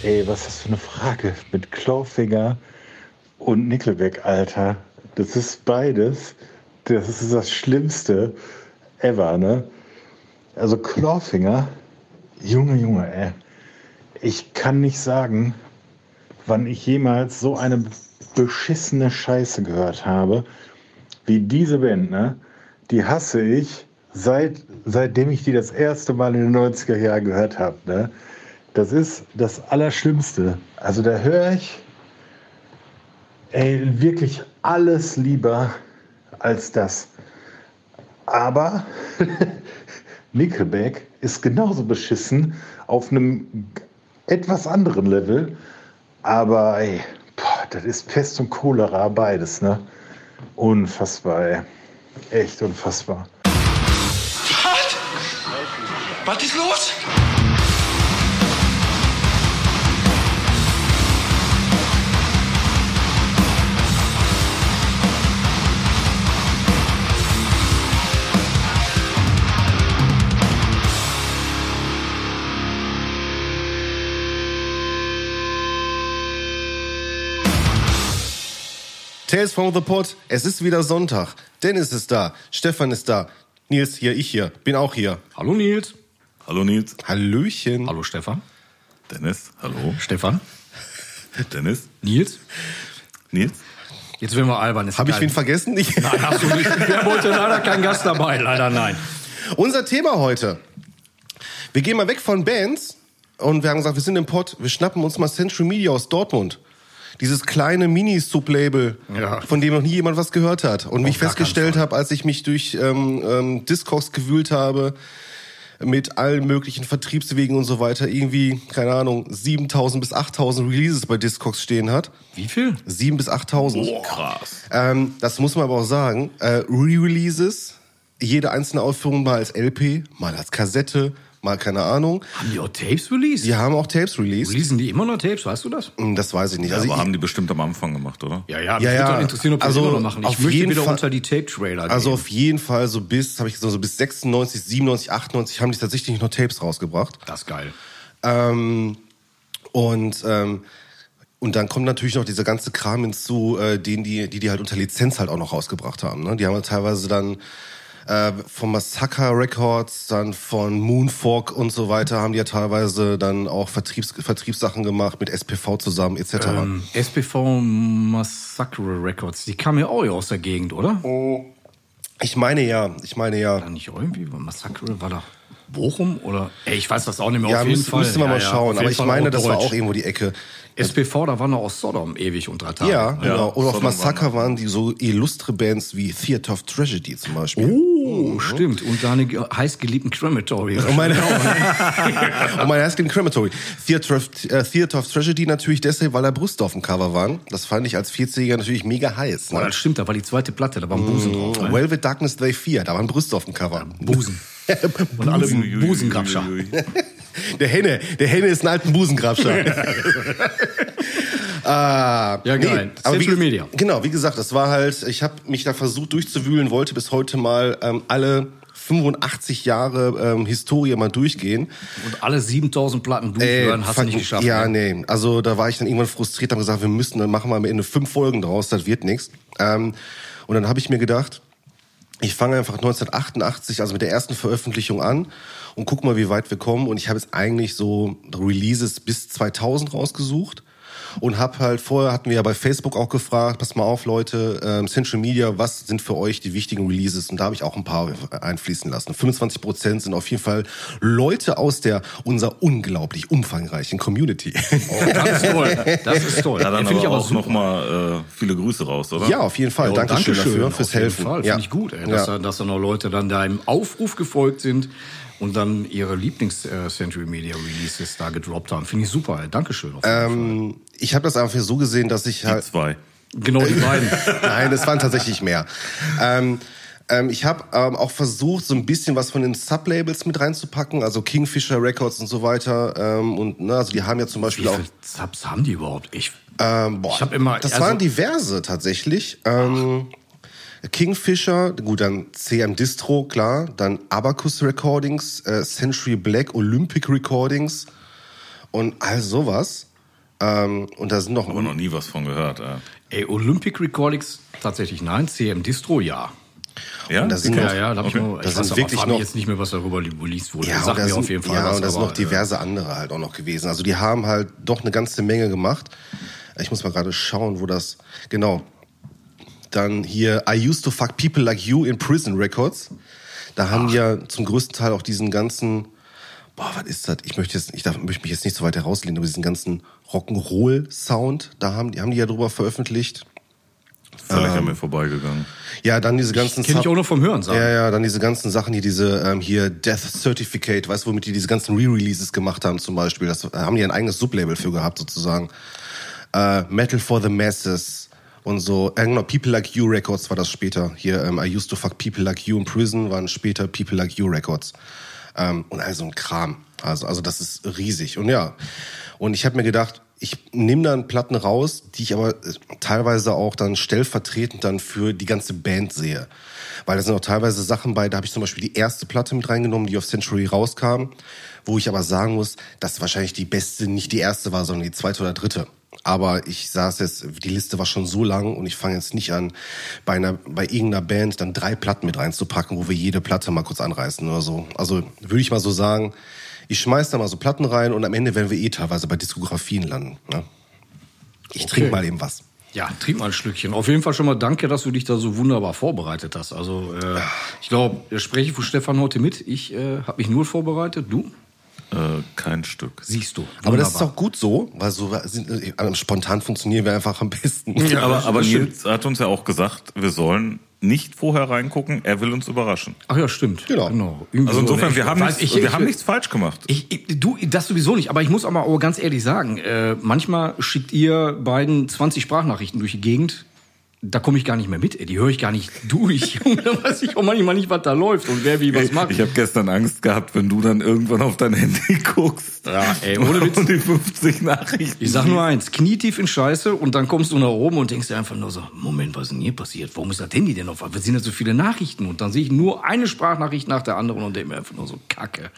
Ey, was ist das für eine Frage? Mit Clawfinger und Nickelback, Alter. Das ist beides. Das ist das Schlimmste ever, ne? Also Clawfinger, Junge, Junge, ey. Ich kann nicht sagen, wann ich jemals so eine beschissene Scheiße gehört habe, wie diese Band, ne? Die hasse ich seit, seitdem ich die das erste Mal in den 90er Jahren gehört habe, ne? Das ist das Allerschlimmste. Also da höre ich ey, wirklich alles lieber als das. Aber Nickelback ist genauso beschissen auf einem etwas anderen Level. Aber ey, boah, das ist Pest und Cholera beides, ne? Unfassbar, ey. Echt unfassbar. Was? Was ist los? Tales from the Pod, es ist wieder Sonntag. Dennis ist da, Stefan ist da, Nils hier, ich hier, bin auch hier. Hallo Nils. Hallo Nils. Hallöchen. Hallo Stefan. Dennis. Hallo. Stefan. Dennis. Nils. Nils. Jetzt werden wir albern. Habe ich wen vergessen? Ich Nein, hast du nicht. Wir haben heute leider keinen Gast dabei. Leider nein. Unser Thema heute. Wir gehen mal weg von Bands und wir haben gesagt, wir sind im Pod, wir schnappen uns mal Central Media aus Dortmund. Dieses kleine Mini-Sublabel, Ja. von dem noch nie jemand was gehört hat. Und wie ich festgestellt habe, als ich mich durch ähm, ähm, Discogs gewühlt habe, mit allen möglichen Vertriebswegen und so weiter, irgendwie, keine Ahnung, 7000 bis 8000 Releases bei Discogs stehen hat. Wie viel? 7 bis 8000. Krass. Ähm, das muss man aber auch sagen. Äh, Re-Releases, jede einzelne Aufführung mal als LP, mal als Kassette, mal keine Ahnung. Haben die auch Tapes released? Die haben auch Tapes released. Releasen die immer noch Tapes, weißt du das? Hm, Das weiß ich nicht. Ja, Also aber ich, haben die bestimmt am Anfang gemacht, oder? Ja, ja, mich Ja, würde ja. interessieren, ob die Also, das immer noch machen. Ich auf möchte jeden wieder Fall- unter die Tape-Trailer also gehen. auf jeden Fall so bis, habe ich gesagt, so bis 96, 97, 98 haben die tatsächlich noch Tapes rausgebracht. Das ist geil. Ähm, und ähm, und dann kommt natürlich noch dieser ganze Kram hinzu, äh, den die, die die halt unter Lizenz halt auch noch rausgebracht haben. Ne? Die haben ja teilweise dann äh, von Massacre Records, dann von Moonfork und so weiter, haben die ja teilweise dann auch Vertriebs, Vertriebssachen gemacht mit SPV zusammen etc. Ähm, SPV Massacre Records, die kamen ja auch aus der Gegend, oder? Ich meine ja, ich meine ja. War nicht irgendwie, Massacre war da Bochum oder? Ey, ich weiß das auch nicht mehr. Ja, auf jeden müsste, Fall. müsste man Ja, mal ja, schauen. Aber ich Fall meine, das war auch irgendwo die Ecke. SPV, da waren noch aus Sodom ewig und drei Tage. Ja, genau. Und auf Sodom Massaker waren die so illustre Bands wie Theater of Tragedy zum Beispiel. Oh, stimmt. Und deine ge- heißgeliebten Crematory. Und meine, und meine heißt Crematory. Theater of, äh, Theater of Tragedy natürlich deshalb, weil da Brüste auf dem Cover waren. Das fand ich als 40er natürlich mega heiß. Ne? das stimmt, da war die zweite Platte, da waren Busen drauf. Ne? Velvet Darkness Day 4, da waren Brüste auf dem Cover. Busen. Und alle Busengrabscher. Der Henne, der Henne ist ein alten Busengrabscher. Ah, Ja, geil. aber wie, Central Media. Genau, wie gesagt, das war halt, ich habe mich da versucht durchzuwühlen, wollte bis heute mal ähm, alle 85 Jahre ähm, Historie mal durchgehen. Und alle 7000 Platten Ey, durchhören, hast du nicht geschafft. Ja, ne? nee. Also da war ich dann irgendwann frustriert, habe gesagt, wir müssen, dann machen wir am Ende fünf Folgen draus, das wird nichts. Ähm, und dann habe ich mir gedacht, ich fange einfach 1988, also mit der ersten Veröffentlichung an und guck mal, wie weit wir kommen. Und ich habe jetzt eigentlich so Releases bis 2000 rausgesucht und habe halt vorher hatten wir ja bei Facebook auch gefragt, pass mal auf Leute, ähm, Central Media, was sind für euch die wichtigen Releases? Und da habe ich auch ein paar einfließen lassen. 25 Prozent sind auf jeden Fall Leute aus der unserer unglaublich umfangreichen Community. Das ist toll. Das ist toll. Ja, dann Finde ich aber auch nochmal äh, viele Grüße raus, oder? ja, auf jeden Fall. Ja, Dankeschön, dafür, fürs auf jeden Helfen. Fall. Ja. Finde ich gut, ey, dass, ja. da, dass da noch Leute dann deinem Aufruf gefolgt sind und dann ihre Lieblings-Century Media Releases da gedroppt haben. Finde ich super, ey. Dankeschön. auf jeden ähm, ich habe das einfach so gesehen, dass ich halt Zwei. Fall. Genau die beiden. Nein, es waren tatsächlich mehr. Ähm, ähm, ich habe ähm, auch versucht, so ein bisschen was von den Sublabels mit reinzupacken, also Kingfisher Records und so weiter. Ähm, und ne, also die haben ja zum Wie Beispiel auch. viele Subs haben die überhaupt? Ich, Ähm, boah, Ich hab immer- das also- waren diverse tatsächlich. Ähm, Kingfisher, gut, dann CM Distro, klar, dann Abacus Recordings, äh, Century Black, Olympic Recordings und all sowas. Ähm, und da sind noch, Aber noch nie was von gehört. Äh. Ey, Olympic Recordings tatsächlich nein, CM Distro ja. Ja, Und da sind Ja, noch, ja, da ich Okay. ich Das weiß sind aber wirklich noch- jetzt nicht mehr, was darüber released wurde. Ja, Sag und da mir sind, auf jeden Fall ja, was, und da sind noch diverse andere halt auch noch gewesen. Also die haben halt doch eine ganze Menge gemacht. Ich muss mal gerade schauen, wo das genau. Dann hier I used to fuck people like you in prison records. Da haben die ja zum größten Teil auch diesen ganzen Boah, was ist das? Ich möchte jetzt, ich darf, möchte mich jetzt nicht so weit herauslehnen, aber diesen ganzen Rock'n'Roll Sound, da haben die haben die ja drüber veröffentlicht. völlig an mir vorbeigegangen. Ja, dann diese ganzen Kenne ich Sub- auch noch vom Hören sagen. Ja, ja, dann diese ganzen Sachen hier, diese ähm, hier Death Certificate, weißt du, womit die diese ganzen Re-Releases gemacht haben zum Beispiel. Das da haben die ein eigenes Sublabel für gehabt sozusagen. Äh, Metal for the Masses und so. Äh, genau, People Like You Records war das später. Hier, ähm, I used to fuck People Like You in Prison waren später People Like You Records. Ähm, und also ein Kram. Also, also das ist riesig. Und ja, und ich habe mir gedacht, ich nehme dann Platten raus, die ich aber äh, teilweise auch dann stellvertretend dann für die ganze Band sehe. Weil da sind auch teilweise Sachen bei, da habe ich zum Beispiel die erste Platte mit reingenommen, die auf Century rauskam, wo ich aber sagen muss, dass wahrscheinlich die beste nicht die erste war, sondern die zweite oder dritte. Aber ich saß jetzt, die Liste war schon so lang und ich fange jetzt nicht an, bei einer, bei irgendeiner Band dann drei Platten mit reinzupacken, wo wir jede Platte mal kurz anreißen oder so. Also würde ich mal so sagen, ich schmeiß da mal so Platten rein und am Ende werden wir eh teilweise bei Diskografien landen. Ne? Ich Okay. trinke mal eben was. Ja, trink mal ein Schlückchen. Auf jeden Fall schon mal danke, dass du dich da so wunderbar vorbereitet hast. Also äh, ich glaube, ich spreche für Stefan heute mit. Ich äh, habe mich nur vorbereitet. Du? Äh, kein Stück. Siehst du. Aber das ist Wunderbar. auch gut so, weil so sind, äh, spontan funktionieren wir einfach am besten. Ja, aber aber. Nils hat uns ja auch gesagt, wir sollen nicht vorher reingucken, er will uns überraschen. Ach ja, stimmt. Genau. Irgendwie Also so, insofern, wir haben, nichts, ich- wir ich- haben nichts falsch gemacht. Ich, ich, du, das sowieso nicht. Aber ich muss aber auch ganz ehrlich sagen, äh, manchmal schickt ihr beiden 20 Sprachnachrichten durch die Gegend. Da komme ich gar nicht mehr mit. ey. Die höre ich gar nicht durch. Da weiß ich auch manchmal nicht, was da läuft und wer wie was macht. Ich habe gestern Angst gehabt, wenn du dann irgendwann auf dein Handy guckst. Ja, ey, ohne Witz. Und die 50 Nachrichten. Ich sag nur eins, knietief in Scheiße und dann kommst du nach oben und denkst dir einfach nur so, Moment, was ist denn hier passiert? Warum ist das Handy denn auf? Was sind da so viele Nachrichten? Und dann sehe ich nur eine Sprachnachricht nach der anderen und denke mir einfach nur so, Kacke.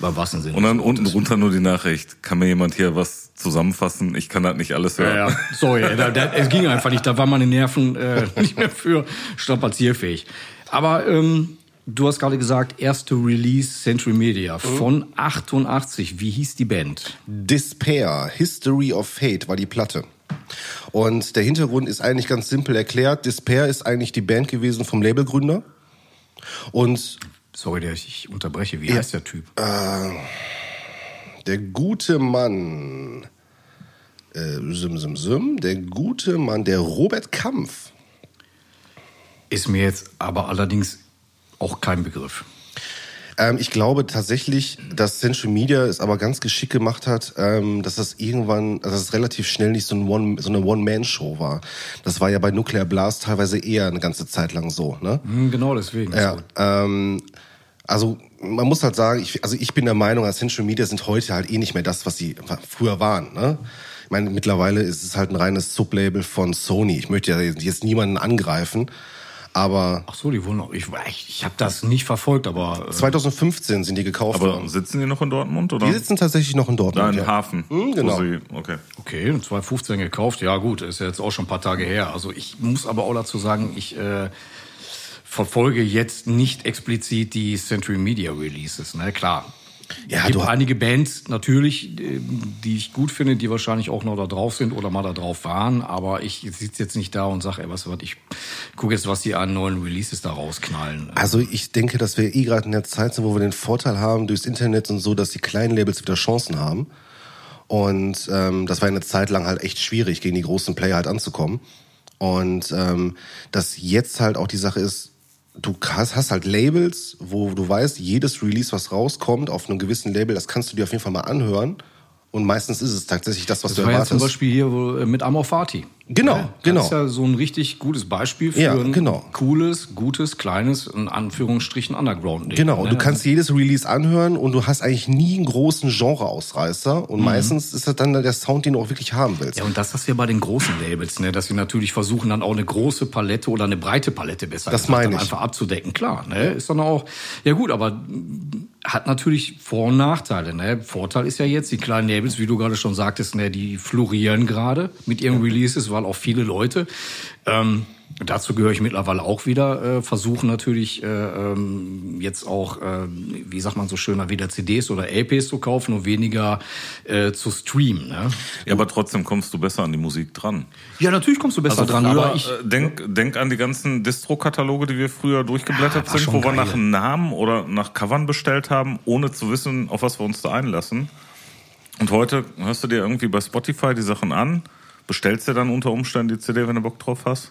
Beim wahrsten Sinne. Und dann unten drunter nur die Nachricht. Kann mir jemand hier was zusammenfassen? Ich kann das nicht alles hören. Ja, ja. Sorry, ey, da, da, es ging einfach nicht. Da waren meine Nerven äh, nicht mehr für strapazierfähig. Aber ähm, du hast gerade gesagt, erste Release Century Media von 88. Wie hieß die Band? Despair, History of Fate war die Platte. Und der Hintergrund ist eigentlich ganz simpel erklärt. Despair ist eigentlich die Band gewesen vom Labelgründer. Und Sorry, der ich unterbreche. Wie heißt der Typ? der gute Mann, äh, sim, sim, sim, der gute Mann, der Robert Kampf, Ist mir jetzt aber allerdings auch kein Begriff. Ähm, ich glaube tatsächlich, dass Central Media es aber ganz geschickt gemacht hat, ähm, dass das irgendwann, also dass es relativ schnell nicht so, ein One, so eine One-Man-Show war. Das war ja bei Nuclear Blast teilweise eher eine ganze Zeit lang so. Ne? Hm, genau deswegen. Ja, ähm, also man muss halt sagen, ich, also ich bin der Meinung, als Central Media sind heute halt eh nicht mehr das, was sie früher waren. Ne? Ich meine, mittlerweile ist es halt ein reines Sublabel von Sony. Ich möchte ja jetzt niemanden angreifen, aber Ach so, die wurden auch. Ich, ich, ich habe das nicht verfolgt, aber. Äh, 2015 sind die gekauft Aber worden. sitzen die noch in Dortmund oder? Die sitzen tatsächlich noch in da Dortmund. in ja. Hafen. Mhm, genau. Sie, okay. Okay, 2015 gekauft. Ja gut, ist ja jetzt auch schon ein paar Tage her. Also ich muss aber auch dazu sagen, ich äh, verfolge jetzt nicht explizit die Century Media Releases. Ne, klar. Ja, es gibt einige Bands natürlich, äh, die ich gut finde, die wahrscheinlich auch noch da drauf sind oder mal da drauf waren. Aber ich sitze jetzt nicht da und sage, ey, was, was, ich gucke jetzt, was die an neuen Releases da rausknallen. Also ich denke, dass wir eh gerade in der Zeit sind, wo wir den Vorteil haben durchs Internet und so, dass die kleinen Labels wieder Chancen haben. Und ähm, das war eine Zeit lang halt echt schwierig, gegen die großen Player halt anzukommen. Und ähm, dass jetzt halt auch die Sache ist, du hast, hast halt Labels, wo du weißt, jedes Release, was rauskommt auf einem gewissen Label, das kannst du dir auf jeden Fall mal anhören. Und meistens ist es tatsächlich das, was Das du war ja erwartest. zum Beispiel hier äh, mit Amor Fati. Genau, Ja, genau. Das ist ja so ein richtig gutes Beispiel für Ja, ein genau. cooles, gutes, kleines, in Anführungsstrichen Underground. Genau, ne? du kannst jedes Release anhören und du hast eigentlich nie einen großen Genre-Ausreißer. Und meistens ist das dann der Sound, den du auch wirklich haben willst. Mhm. Ja, und das hast du ja bei den großen Labels, ne? dass sie natürlich versuchen, dann auch eine große Palette oder eine breite Palette besser Das gesagt, meine ich. einfach abzudecken. Klar, ne? ist dann auch, ja gut, aber hat natürlich Vor- und Nachteile. Ne? Vorteil ist ja jetzt, die kleinen Labels, wie du gerade schon sagtest, ne, die florieren gerade mit ihren Releases, weil auch viele Leute ähm, Dazu gehöre ich mittlerweile auch wieder, äh, versuchen natürlich äh, ähm, jetzt auch, äh, wie sagt man so schöner, wieder CDs oder LPs zu kaufen und weniger äh, zu streamen. Ne? Ja, aber trotzdem kommst du besser an die Musik dran. Ja, natürlich kommst du besser Also dran, früher, aber ich, äh, denk, denk an die ganzen Distro-Kataloge, die wir früher durchgeblättert Ja, war sind, wo wir geil. nach Namen oder nach Covern bestellt haben, ohne zu wissen, auf was wir uns da einlassen. Und heute hörst du dir irgendwie bei Spotify die Sachen an, bestellst dir dann unter Umständen die CD, wenn du Bock drauf hast.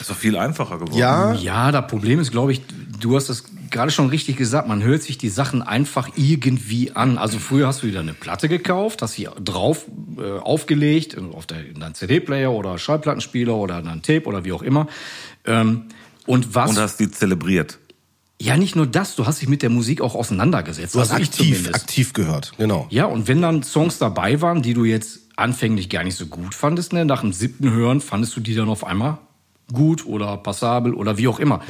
Ist doch viel einfacher geworden. Ja, Ja, das Problem ist, glaube ich, du hast das gerade schon richtig gesagt, man hört sich die Sachen einfach irgendwie an. Also früher hast du wieder eine Platte gekauft, hast sie drauf äh, aufgelegt, auf der, in deinen CD-Player oder Schallplattenspieler oder in dein Tape oder wie auch immer. Ähm, und was? Und hast die zelebriert. ja, nicht nur das, du hast dich mit der Musik auch auseinandergesetzt. du hast Also ich aktiv, aktiv gehört, genau. Ja, und wenn dann Songs dabei waren, die du jetzt anfänglich gar nicht so gut fandest, ne, nach dem siebten Hören fandest du die dann auf einmal gut oder passabel oder wie auch immer.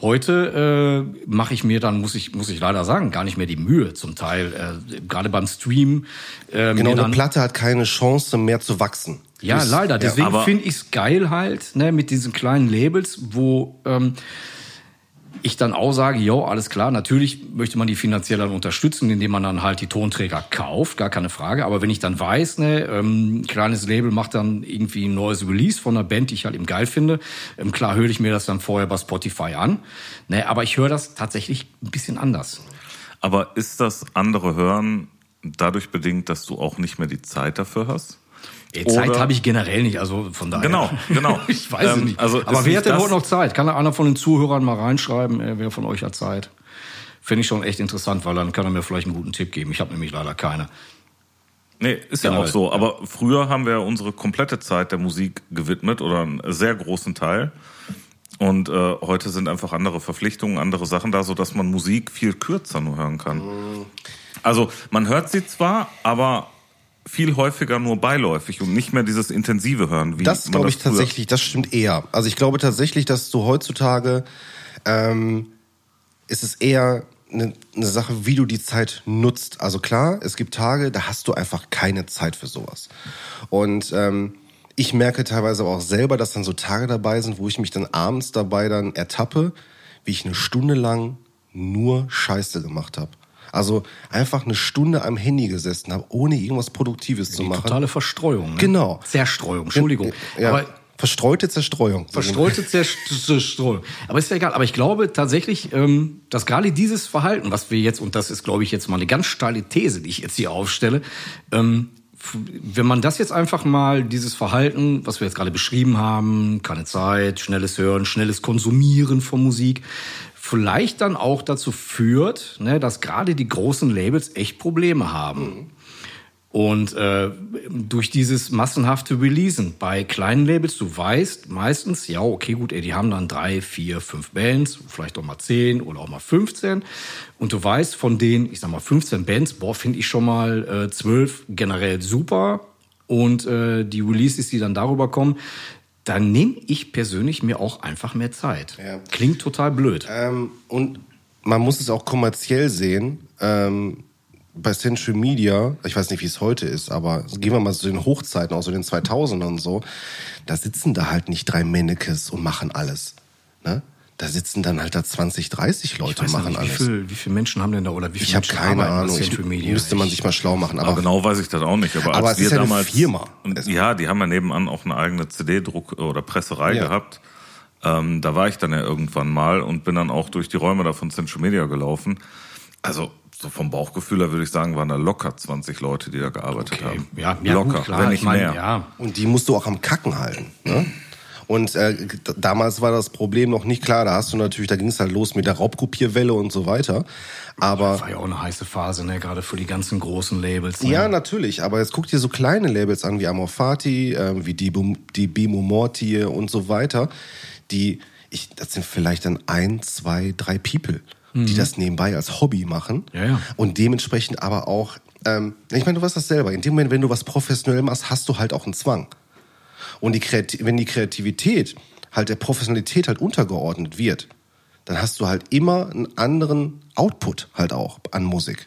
Heute äh, mache ich mir dann, muss ich, muss ich leider sagen, gar nicht mehr die Mühe zum Teil, äh, gerade beim Stream. Äh, Genau, eine Platte hat keine Chance mehr zu wachsen. ja, leider. Deswegen aber- finde ich es geil halt, ne, mit diesen kleinen Labels, wo ähm, ich dann auch sage, jo, alles klar, natürlich möchte man die finanziell dann unterstützen, indem man dann halt die Tonträger kauft, gar keine Frage. Aber wenn ich dann weiß, ne, ähm, kleines Label macht dann irgendwie ein neues Release von einer Band, die ich halt eben geil finde, ähm, klar höre ich mir das dann vorher bei Spotify an. Ne, aber ich höre das tatsächlich ein bisschen anders. Aber ist das andere Hören dadurch bedingt, dass du auch nicht mehr die Zeit dafür hast? Ey, Zeit habe ich generell nicht, also von daher. Genau, genau. ich weiß es Ähm, nicht. also Aber wer hat denn heute noch Zeit? Kann da einer von den Zuhörern mal reinschreiben, äh, wer von euch hat Zeit? Finde ich schon echt interessant, weil dann kann er mir vielleicht einen guten Tipp geben. Ich habe nämlich leider keine. Nee, ist ja Genau, auch so. ja. Aber früher haben wir unsere komplette Zeit der Musik gewidmet oder einen sehr großen Teil. Und äh, heute sind einfach andere Verpflichtungen, andere Sachen da, so dass man Musik viel kürzer nur hören kann. Also man hört sie zwar, aber viel häufiger nur beiläufig und nicht mehr dieses intensive Hören. Wie Das glaube ich früher- tatsächlich, das stimmt eher. Also ich glaube tatsächlich, dass du heutzutage ähm, ist es eher eine, eine Sache, wie du die Zeit nutzt. Also klar, es gibt Tage, da hast du einfach keine Zeit für sowas. Und ähm, ich merke teilweise aber auch selber, dass dann so Tage dabei sind, wo ich mich dann abends dabei dann ertappe, wie ich eine Stunde lang nur Scheiße gemacht habe. Also einfach eine Stunde am Handy gesessen habe, ohne irgendwas Produktives zu Die machen. totale Verstreuung. Ne? Genau. Zerstreuung, Entschuldigung. Ja, Aber verstreute Zerstreuung. verstreute Zerstreuung. Aber ist ja egal. Aber ich glaube tatsächlich, ähm, dass gerade dieses Verhalten, was wir jetzt, und das ist, glaube ich, jetzt mal eine ganz steile These, die ich jetzt hier aufstelle, ähm, wenn man das jetzt einfach mal, dieses Verhalten, was wir jetzt gerade beschrieben haben, keine Zeit, schnelles Hören, schnelles Konsumieren von Musik, vielleicht dann auch dazu führt, ne, dass gerade die großen Labels echt Probleme haben. Und äh, durch dieses massenhafte Releasen bei kleinen Labels, du weißt meistens, ja, okay, gut, ey, die haben dann drei, vier, fünf Bands, vielleicht auch mal zehn oder auch mal 15. Und du weißt von denen, ich sag mal, 15 Bands, boah, finde ich schon mal äh, zwölf generell super. Und äh, die Releases, die dann darüber kommen, dann nehme ich persönlich mir auch einfach mehr Zeit. Ja. Klingt total blöd. Ähm, und man muss es auch kommerziell sehen. Ähm, bei Central Media, ich weiß nicht, wie es heute ist, aber gehen wir mal zu den Hochzeiten, auch so den 2000ern und so, da sitzen da halt nicht drei Männekes und machen alles. Ne? Da sitzen dann halt da 20, 30 Leute Ich und machen nicht, wie, alles. viel, wie viele Menschen haben denn da oder wie viele Ich habe Menschen keine Ahnung. Ich, müsste man Ich- sich mal schlau machen. Aber Aber genau weiß ich das auch nicht. Aber, Aber als es ist wir ja eine damals, Firma. Ja, die haben ja nebenan auch eine eigene CD-Druck- oder Presserei Ja. gehabt. Ähm, da war ich dann ja irgendwann mal und bin dann auch durch die Räume da von Central Media gelaufen. Also so vom Bauchgefühl her würde ich sagen, waren da locker 20 Leute, die da gearbeitet Okay. haben. Ja, ja locker, gut, klar. wenn ich nicht meine, mehr. ja, Und die musst du auch am Kacken halten. Ne? Und äh, damals war das Problem noch nicht klar. Da hast du natürlich, da ging es halt los mit der Raubkopierwelle und so weiter. Aber war ja auch eine heiße Phase, ne, gerade für die ganzen großen Labels. Ne? ja, natürlich. Aber jetzt guck dir so kleine Labels an wie Amorfati, äh, wie die, die Bimo Mortie und so weiter. Die, ich, das sind vielleicht dann ein, zwei, drei People, die das nebenbei als Hobby machen. Mhm. Ja, ja. Und dementsprechend aber auch, ähm, ich meine, du weißt das selber. In dem Moment, wenn du was professionell machst, hast du halt auch einen Zwang. Und die wenn die Kreativität halt der Professionalität halt untergeordnet wird, dann hast du halt immer einen anderen Output halt auch an Musik.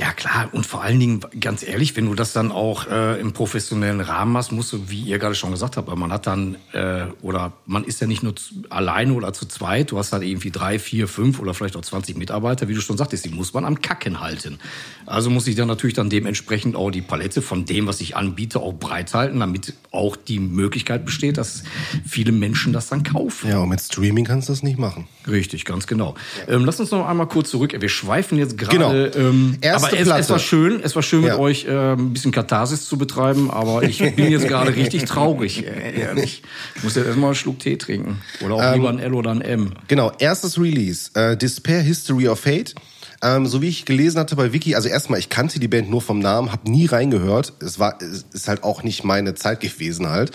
Ja, klar. Und vor allen Dingen, ganz ehrlich, wenn du das dann auch äh, im professionellen Rahmen machst, musst du, wie ihr gerade schon gesagt habt, man hat dann, äh, oder man ist ja nicht nur zu, alleine oder zu zweit, du hast halt irgendwie drei, vier, fünf oder vielleicht auch 20 Mitarbeiter, wie du schon sagtest, die muss man am Kacken halten. Also muss ich dann natürlich dann dementsprechend auch die Palette von dem, was ich anbiete, auch breit halten, damit auch die Möglichkeit besteht, dass viele Menschen das dann kaufen. Ja, und mit Streaming kannst du das nicht machen. Richtig, ganz genau. Ähm, lass uns noch einmal kurz zurück. Wir schweifen jetzt gerade. Genau. Ähm, Erste es, Platte. es war schön, es war schön Ja. mit euch äh, ein bisschen Katharsis zu betreiben, aber ich bin jetzt gerade richtig traurig, äh, ehrlich. Ich muss jetzt erstmal einen Schluck Tee trinken. Oder auch lieber ein L oder ein M. Genau, erstes Release, äh, Despair History of Fate. Ähm, so wie ich gelesen hatte bei Wiki, also erstmal, ich kannte die Band nur vom Namen, habe nie reingehört. Es war, es ist halt auch nicht meine Zeit gewesen halt.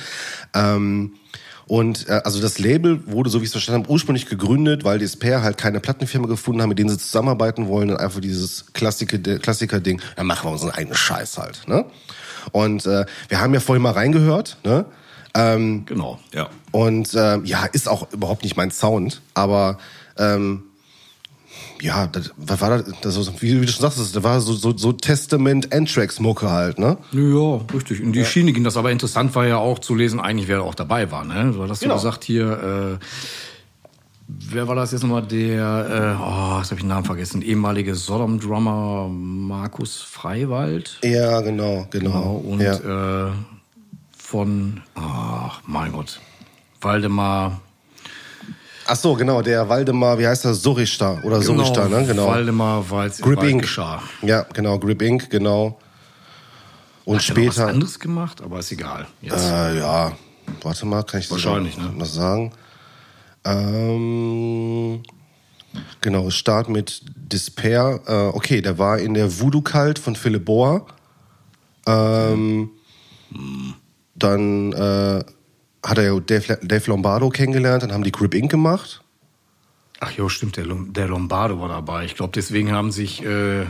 Ähm, und äh, also das Label wurde, so wie ich es verstanden habe, ursprünglich gegründet, weil Despair halt keine Plattenfirma gefunden haben, mit denen sie zusammenarbeiten wollen und einfach dieses Klassiker, Klassiker-Ding, dann machen wir unseren eigenen Scheiß halt. Ne? Und äh, wir haben ja vorhin mal reingehört, ne? Genau. Ja. Und ähm, ja, ist auch überhaupt nicht mein Sound, aber ähm, ja, das, was war das? das wie, du schon sagst, das war so, so, so Testament Anthrax Mucke halt, ne? Ja, richtig. In die Schiene ging das. Aber interessant war ja auch zu lesen, eigentlich wer auch dabei war. Ne? Du hast Genau. so gesagt hier, äh, wer war das jetzt nochmal? Der, äh, oh, jetzt habe ich den Namen vergessen, ehemalige Sodom-Drummer Markus Freiwald. Ja, genau, Genau. genau. Und ja. äh, von, ach mein Gott, Waldemar. Ach so, genau, der Waldemar, wie heißt der? Sorichter oder Sorichter, ne? Genau. Waldemar Walz Grip Inc. geschah. Ja, genau, Grip Inc., genau. Und Hat er noch was später. anderes gemacht, aber ist egal. Äh, ja, warte mal, kann ich das Wahrscheinlich, noch, ne? noch sagen? Ähm, genau, Start mit Despair. Äh, okay, der war in der Voodoo Cult von Philipp Bohr. Ähm, dann äh, hat er ja Dave, Dave Lombardo kennengelernt, dann haben die Grip Inc. gemacht. Ach jo, stimmt, der, der Lombardo war dabei. Ich glaube, deswegen haben sich äh,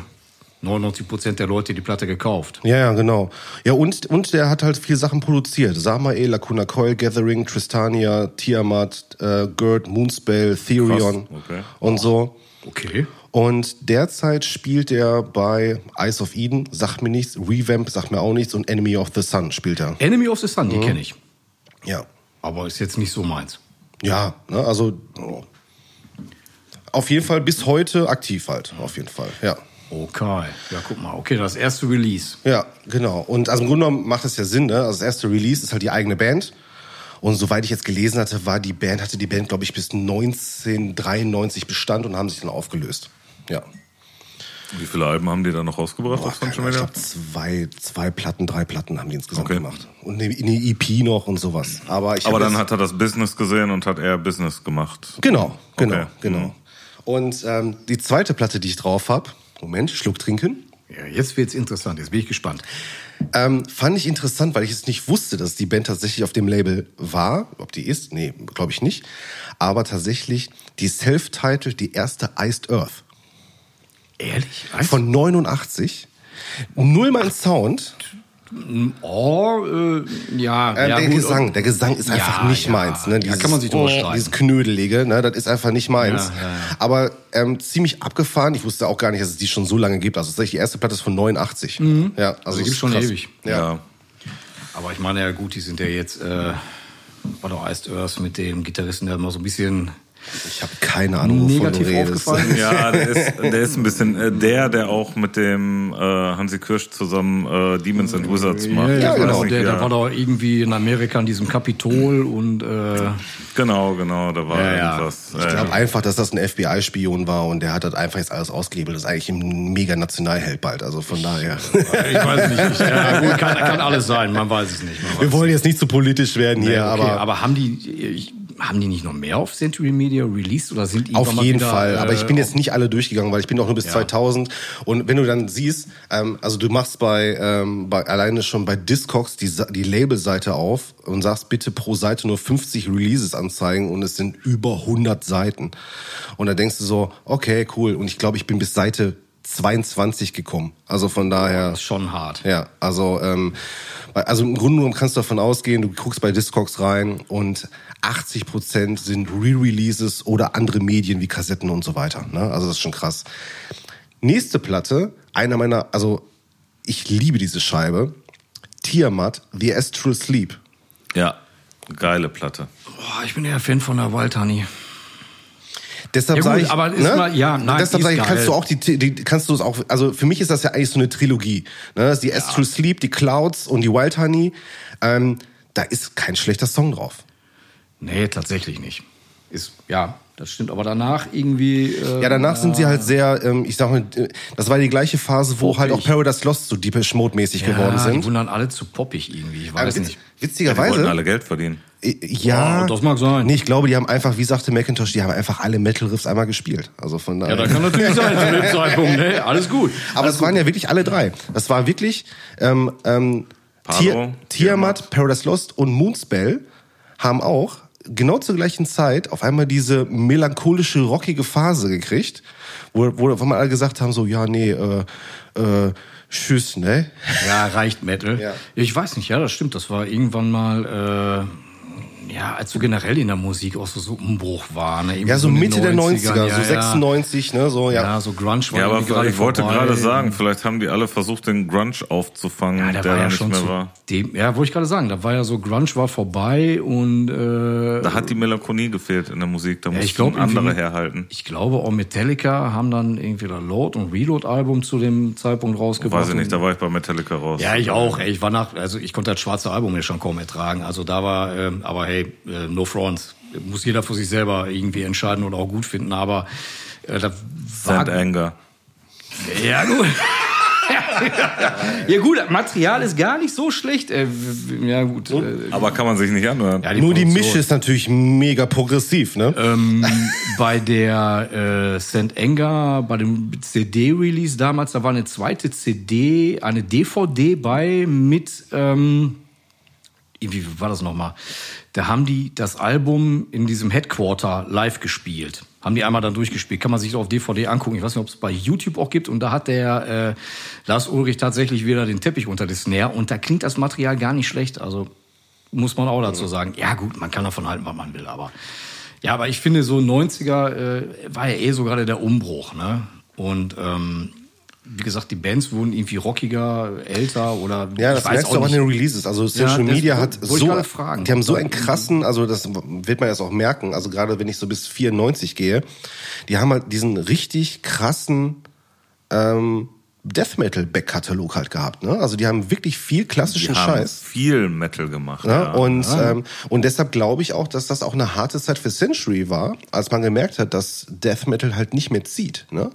99 Prozent der Leute die Platte gekauft. Ja, ja, genau. Ja, und, und der hat halt viele Sachen produziert. Samael, Lacuna Coil, Gathering, Tristania, Tiamat, äh, Gerd, Moonspell, Therion okay. und so. Okay. Und derzeit spielt er bei Eyes of Eden, sagt mir nichts, Revamp sagt mir auch nichts und Enemy of the Sun spielt er. Enemy of the Sun, Mhm. die kenne ich. Ja. Aber ist jetzt nicht so meins. Ja, ne, also auf jeden Fall bis heute aktiv halt, auf jeden Fall, ja. Okay. Ja, guck mal. Okay, das erste Release. Ja, genau. Und also im Grunde genommen macht das ja Sinn, ne? Also das erste Release ist halt die eigene Band. Und soweit ich jetzt gelesen hatte, war die Band, hatte die Band, glaube ich, bis 1993 Bestand und haben sich dann aufgelöst. Ja. Wie viele Alben haben die da noch rausgebracht Boah, keine ich glaube, zwei, zwei Platten, drei Platten haben die insgesamt Okay. gemacht. Und eine, eine EP noch und sowas. Aber ich Aber dann hat er das Business gesehen und hat eher Business gemacht. Genau, genau, Okay. genau. Mhm. Und ähm, die zweite Platte, die ich drauf habe, Moment, Schluck trinken. Ja, jetzt wird's interessant. Jetzt bin ich gespannt. Ähm, fand ich interessant, weil ich es nicht wusste, dass die Band tatsächlich auf dem Label war. Ob die ist? Nee, glaube ich nicht. Aber tatsächlich die Self-Titled, die erste Iced Earth Ehrlich? von 89. Null mein Sound. Oh, äh, ja. Äh, ja der gut. Gesang, der Gesang ist einfach Ja, nicht ja. meins. Ne? Ja, kann man sich drüber streiten. Dieses Knödelige, ne? das ist einfach nicht meins. Ja, ja, ja. Aber ähm, ziemlich abgefahren. Ich wusste auch gar nicht, dass es die schon so lange gibt. Also tatsächlich die erste Platte ist von 89. Ja, also die ist gibt's schon krass. ewig. Ja. Ja. Aber ich meine, ja gut, die sind ja jetzt, äh, war doch Iced Earth mit dem Gitarristen, der immer so ein bisschen Ich habe keine Ahnung, wovon negativ du redest. aufgefallen. Ja, der ist, der ist ein bisschen äh, der, der auch mit dem äh, Hansi Kirsch zusammen äh, Demons and Wizards macht. Ja, weiß genau. nicht, Der, wie der er- war doch irgendwie in Amerika in diesem Kapitol und äh, Genau, genau, da war Ja, ja. irgendwas. Ich glaube einfach, dass das ein FBI-Spion war und der hat das einfach jetzt alles ausgehebelt. Das ist eigentlich ein mega Nationalheld bald. Also von daher. ich weiß nicht. Ich, ja, gut, kann, kann alles sein, man weiß es nicht. Weiß Wir wollen jetzt nicht zu politisch werden Nee, hier, okay, aber, aber haben die, ich, haben die nicht noch mehr auf Century Media released oder sind die auf jeden wieder, Fall. Aber äh, ich bin jetzt nicht alle durchgegangen, weil ich bin auch nur bis 2000. Und wenn du dann siehst, ähm, also du machst bei, ähm, bei alleine schon bei Discogs die, die Labelseite auf und sagst bitte pro Seite nur 50 Releases anzeigen und es sind über 100 Seiten. Und da denkst du so, okay, cool. Und ich glaube, ich bin bis Seite 22 gekommen. Also von daher. ist schon hart. Ja, also, ähm, also im Grunde genommen kannst du davon ausgehen, du guckst bei Discogs rein und 80 Prozent sind Re-Releases oder andere Medien wie Kassetten und so weiter. Ne? Also das ist schon krass. Nächste Platte, einer meiner, also ich liebe diese Scheibe. Tiamat, The Astral Sleep. Ja, geile Platte. Boah, ich bin eher Fan von der Waldhoney. Deshalb Ja, sage ich, aber ist ne? mal- ja, nein, deshalb sage ich, ist kannst geil. du auch die, die kannst du es auch, also für mich ist das ja eigentlich so eine Trilogie. Ne? Das ist die Astral Sleep, die Clouds und die Wild Honey. Ähm, da ist kein schlechter Song drauf. Nee, tatsächlich nicht. Ist, ja, das stimmt. Aber danach irgendwie. Äh, Ja, danach sind sie halt sehr, ähm, ich sag mal, äh, das war die gleiche Phase, wo halt auch Poppig. Paradise Lost so Deepish Mode mäßig ja, geworden Die sind. wurden dann alle zu poppig irgendwie. Ich weiß witz- nicht. Die wollten Witzigerweise, alle Geld verdienen. äh, ja, Oh, das mag sein. Nee, ich glaube, die haben einfach, wie sagte Macintosh, die haben einfach alle Metal Riffs einmal gespielt. Also von daher. Ja, das kann natürlich sein zu dem Zeitpunkt. Ne? Alles gut. Aber es waren ja wirklich alle drei. Das war wirklich ähm, ähm, Palo, Tier, Tiamat, Paradise Lost und Moonspell haben auch genau zur gleichen Zeit auf einmal diese melancholische, rockige Phase gekriegt, wo, wo, wo man alle gesagt haben, so, ja, nee, äh, äh, tschüss, ne? Ja, reicht Metal. Ja. Ich weiß nicht, ja, das stimmt. Das war irgendwann mal, äh, ja, als so generell in der Musik auch so, so Umbruch war. Ne? Ja, so Mitte der 90er, ja, so ja. 96, ne, so, ja. Ja, so Grunge war Ja, aber gerade ich wollte vorbei. gerade sagen, vielleicht haben die alle versucht, den Grunge aufzufangen, Ja, der, der, war da ja nicht schon mehr zu war. dem, ja, wollte ich gerade sagen, da war ja so Grunge war vorbei und äh, Da hat die Melancholie gefehlt in der Musik, da Ja, mussten ich glaub, andere herhalten. ich glaube auch Metallica haben dann irgendwie das Load und Reload Album zu dem Zeitpunkt rausgebracht. Weiß ich nicht, da war ich bei Metallica raus. Ja, ich auch. Ey, ich war nach, also ich konnte das schwarze Album ja schon kaum ertragen. Also da war, ähm, aber hey, äh, no fronts. Muss jeder für sich selber irgendwie entscheiden oder auch gut finden. Aber äh, da Sand war, Anger. ja gut. ja gut, das Material ist gar nicht so schlecht. Äh, ja gut. Äh, Aber kann man sich nicht anhören. ja, Nur die. Mische ist natürlich mega progressiv, ne? ähm, bei der äh, St. Anger, bei dem CD-Release damals, da war eine zweite CD, eine DVD bei mit, ähm, wie war das nochmal? Da haben die das Album in diesem Headquarter live gespielt. Haben die einmal dann durchgespielt. Kann man sich auf DVD angucken. Ich weiß nicht, ob es bei YouTube auch gibt. Und da hat der äh, Lars Ulrich tatsächlich wieder den Teppich unter das Snare. Und da klingt das Material gar nicht schlecht. Also muss man auch dazu sagen. Ja gut, man kann davon halten, was man will, aber ja, aber ich finde so 90er äh, war ja eh so gerade der Umbruch, ne? Und ähm, wie gesagt, die Bands wurden irgendwie rockiger, älter oder Ja, das merkst du auch an den Releases. Also Social das Media hat so, fragen. die haben so einen krassen, also das wird man jetzt auch merken, also gerade wenn ich so bis 94 gehe, die haben halt diesen richtig krassen ähm, Death Metal Backkatalog halt gehabt, ne? Also die haben wirklich viel Die klassischen haben Scheiß. viel Metal gemacht. Ne? Ja. Und, ähm, und deshalb glaube ich auch, dass das auch eine harte Zeit für Century war, als man gemerkt hat, dass Death Metal halt nicht mehr zieht. Ne?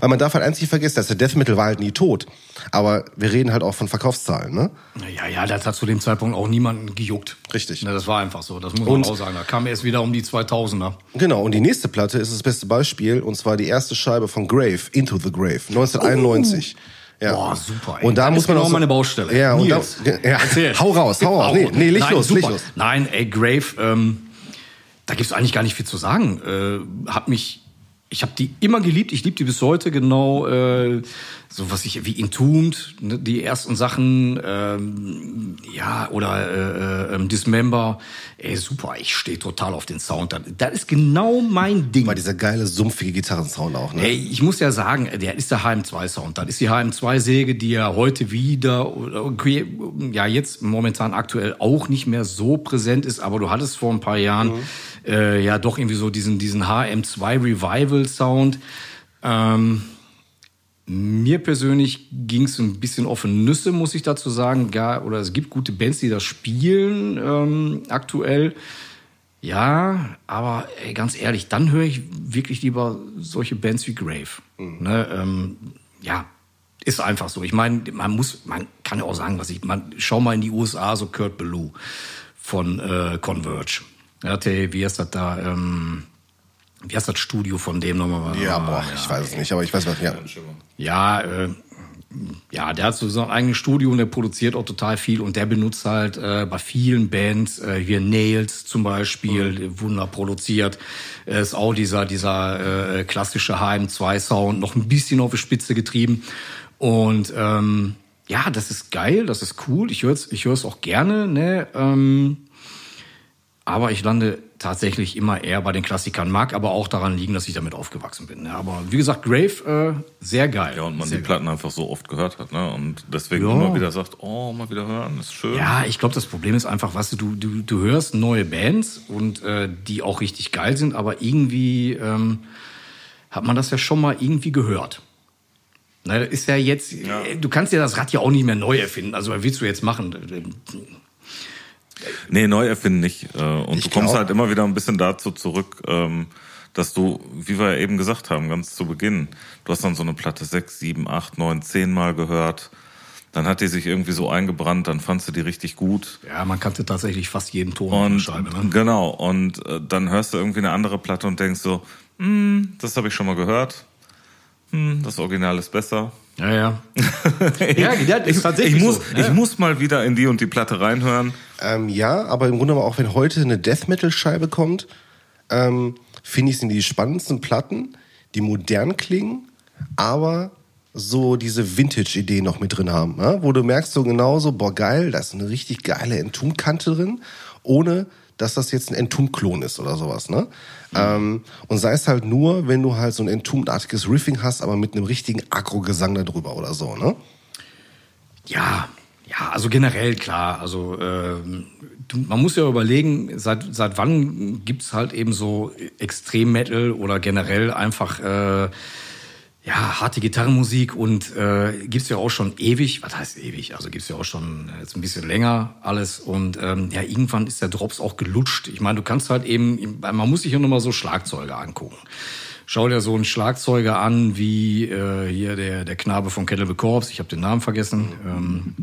Weil man darf halt eins nicht vergessen, dass der Death Metal war halt nie tot. Aber wir reden halt auch von Verkaufszahlen. Ne? Ja, ja, das hat zu dem Zeitpunkt auch niemanden gejuckt. Richtig. Das war einfach so, das muss Und- man auch sagen. Da kam erst wieder um die 2000er. Genau, und die nächste Platte ist das beste Beispiel, und zwar die erste Scheibe von Grave, Into the Grave, 1991. Ja. Boah, super, ey. Und da Das muss man genau auch so- meine Baustelle. Ja, und da, ja, erzähl. hau raus, hau raus. Nee, nee, leg Nein, los, super. leg los. Nein, ey, Grave, ähm, da gibt's eigentlich gar nicht viel zu sagen. Äh, hab mich, ich habe die immer geliebt, ich liebe die bis heute genau, äh, so was ich wie Entombed, ne, die ersten Sachen, ähm, ja, oder äh, äh, Dismember, ey, super, ich stehe total auf den Sound. Das, das ist genau mein Ding. War dieser geile, sumpfige Gitarrensound auch, ne? Ey, ich muss ja sagen, der ist der HM2-Sound. Das ist die HM2-Säge, die ja heute wieder, okay, ja jetzt momentan aktuell auch nicht mehr so präsent ist, aber du hattest vor ein paar Jahren äh, ja doch irgendwie so diesen, diesen HM2-Revival-Sound. Ähm, mir persönlich ging es ein bisschen auf die Nüsse, muss ich dazu sagen. Gar, oder es gibt gute Bands, die das spielen ähm, aktuell. Ja, aber ey, ganz ehrlich, dann höre ich wirklich lieber solche Bands wie Grave. Ne, ähm, ja, ist einfach so. Ich meine, man muss, man kann ja auch sagen, was ich, man schau mal in die USA, so Kurt Ballou von äh, Converge. Ja, der, wie heißt das da? Ähm, wie heißt das Studio von dem nochmal? Ja, boah, ich weiß es nicht, aber ich weiß was, ja. Ja, äh, ja, der hat so sein eigenes Studio und der produziert auch total viel und der benutzt halt äh, bei vielen Bands, äh, hier Nails zum Beispiel, mhm. Wunder produziert, äh, ist auch dieser, dieser äh, klassische HM2-Sound noch ein bisschen auf die Spitze getrieben. Und ähm, ja, das ist geil, das ist cool. Ich höre es ich hör's auch gerne, ne? Ähm, aber ich lande tatsächlich immer eher bei den Klassikern. Mag aber auch daran liegen, dass ich damit aufgewachsen bin. Ne? Aber wie gesagt, Grave, äh, sehr geil. Ja, und man sehr die Platten einfach so oft gehört hat, ne? Und deswegen Ja. immer wieder sagt, oh, mal wieder hören, ist schön. Ja, ich glaube, das Problem ist einfach, was du, du, du hörst neue Bands und äh, die auch richtig geil sind, aber irgendwie ähm, hat man das ja schon mal irgendwie gehört. Na, ist ja jetzt, äh, du kannst ja das Rad ja auch nicht mehr neu erfinden. Also was willst du jetzt machen? Nee, neu erfinden nicht. Äh, Und Ich du kommst glaub- halt immer wieder ein bisschen dazu zurück, ähm, dass du, wie wir ja eben gesagt haben, ganz zu Beginn, du hast dann so eine Platte sechs, sieben, acht, neun, zehn Mal gehört. Dann hat die sich irgendwie so eingebrannt, dann fandst du die richtig gut. Ja, man kannte tatsächlich fast jeden Ton auf der Und Scheibe. Ne? genau, und äh, dann hörst du irgendwie eine andere Platte und denkst so, hm, das habe ich schon mal gehört. Hm, das Original ist besser. Ja, ja. ja, ja, ist Ich, tatsächlich ich, muss, so. ne? ich muss mal wieder in die und die Platte reinhören. Ähm, ja, aber im Grunde auch wenn heute eine Death Metal Scheibe kommt, ähm, finde ich sind die spannendsten Platten, die modern klingen, aber so diese Vintage-Idee noch mit drin haben, ja? wo du merkst so genauso, boah geil, da ist eine richtig geile Entomb-Kante drin, ohne dass das jetzt ein Entomb-Klon ist oder sowas. Ne? Ähm, und sei es halt nur, wenn du halt so ein Entomb-artiges Riffing hast, aber mit einem richtigen Agro-Gesang darüber oder so. Ne? Ja, ja, also generell klar. Also ähm, man muss ja überlegen, seit, seit wann gibt's halt eben so Extrem-Metal oder generell einfach äh, ja, harte Gitarrenmusik und äh, gibt's ja auch schon ewig, was heißt ewig? Also gibt's ja auch schon jetzt ein bisschen länger alles und ähm, ja, irgendwann ist der Drops auch gelutscht. Ich meine, du kannst halt eben, man muss sich ja nochmal so Schlagzeuge angucken. Schau dir so einen Schlagzeuger an, wie äh, hier der, der Knabe von Kettle Corps, ich habe den Namen vergessen, ähm,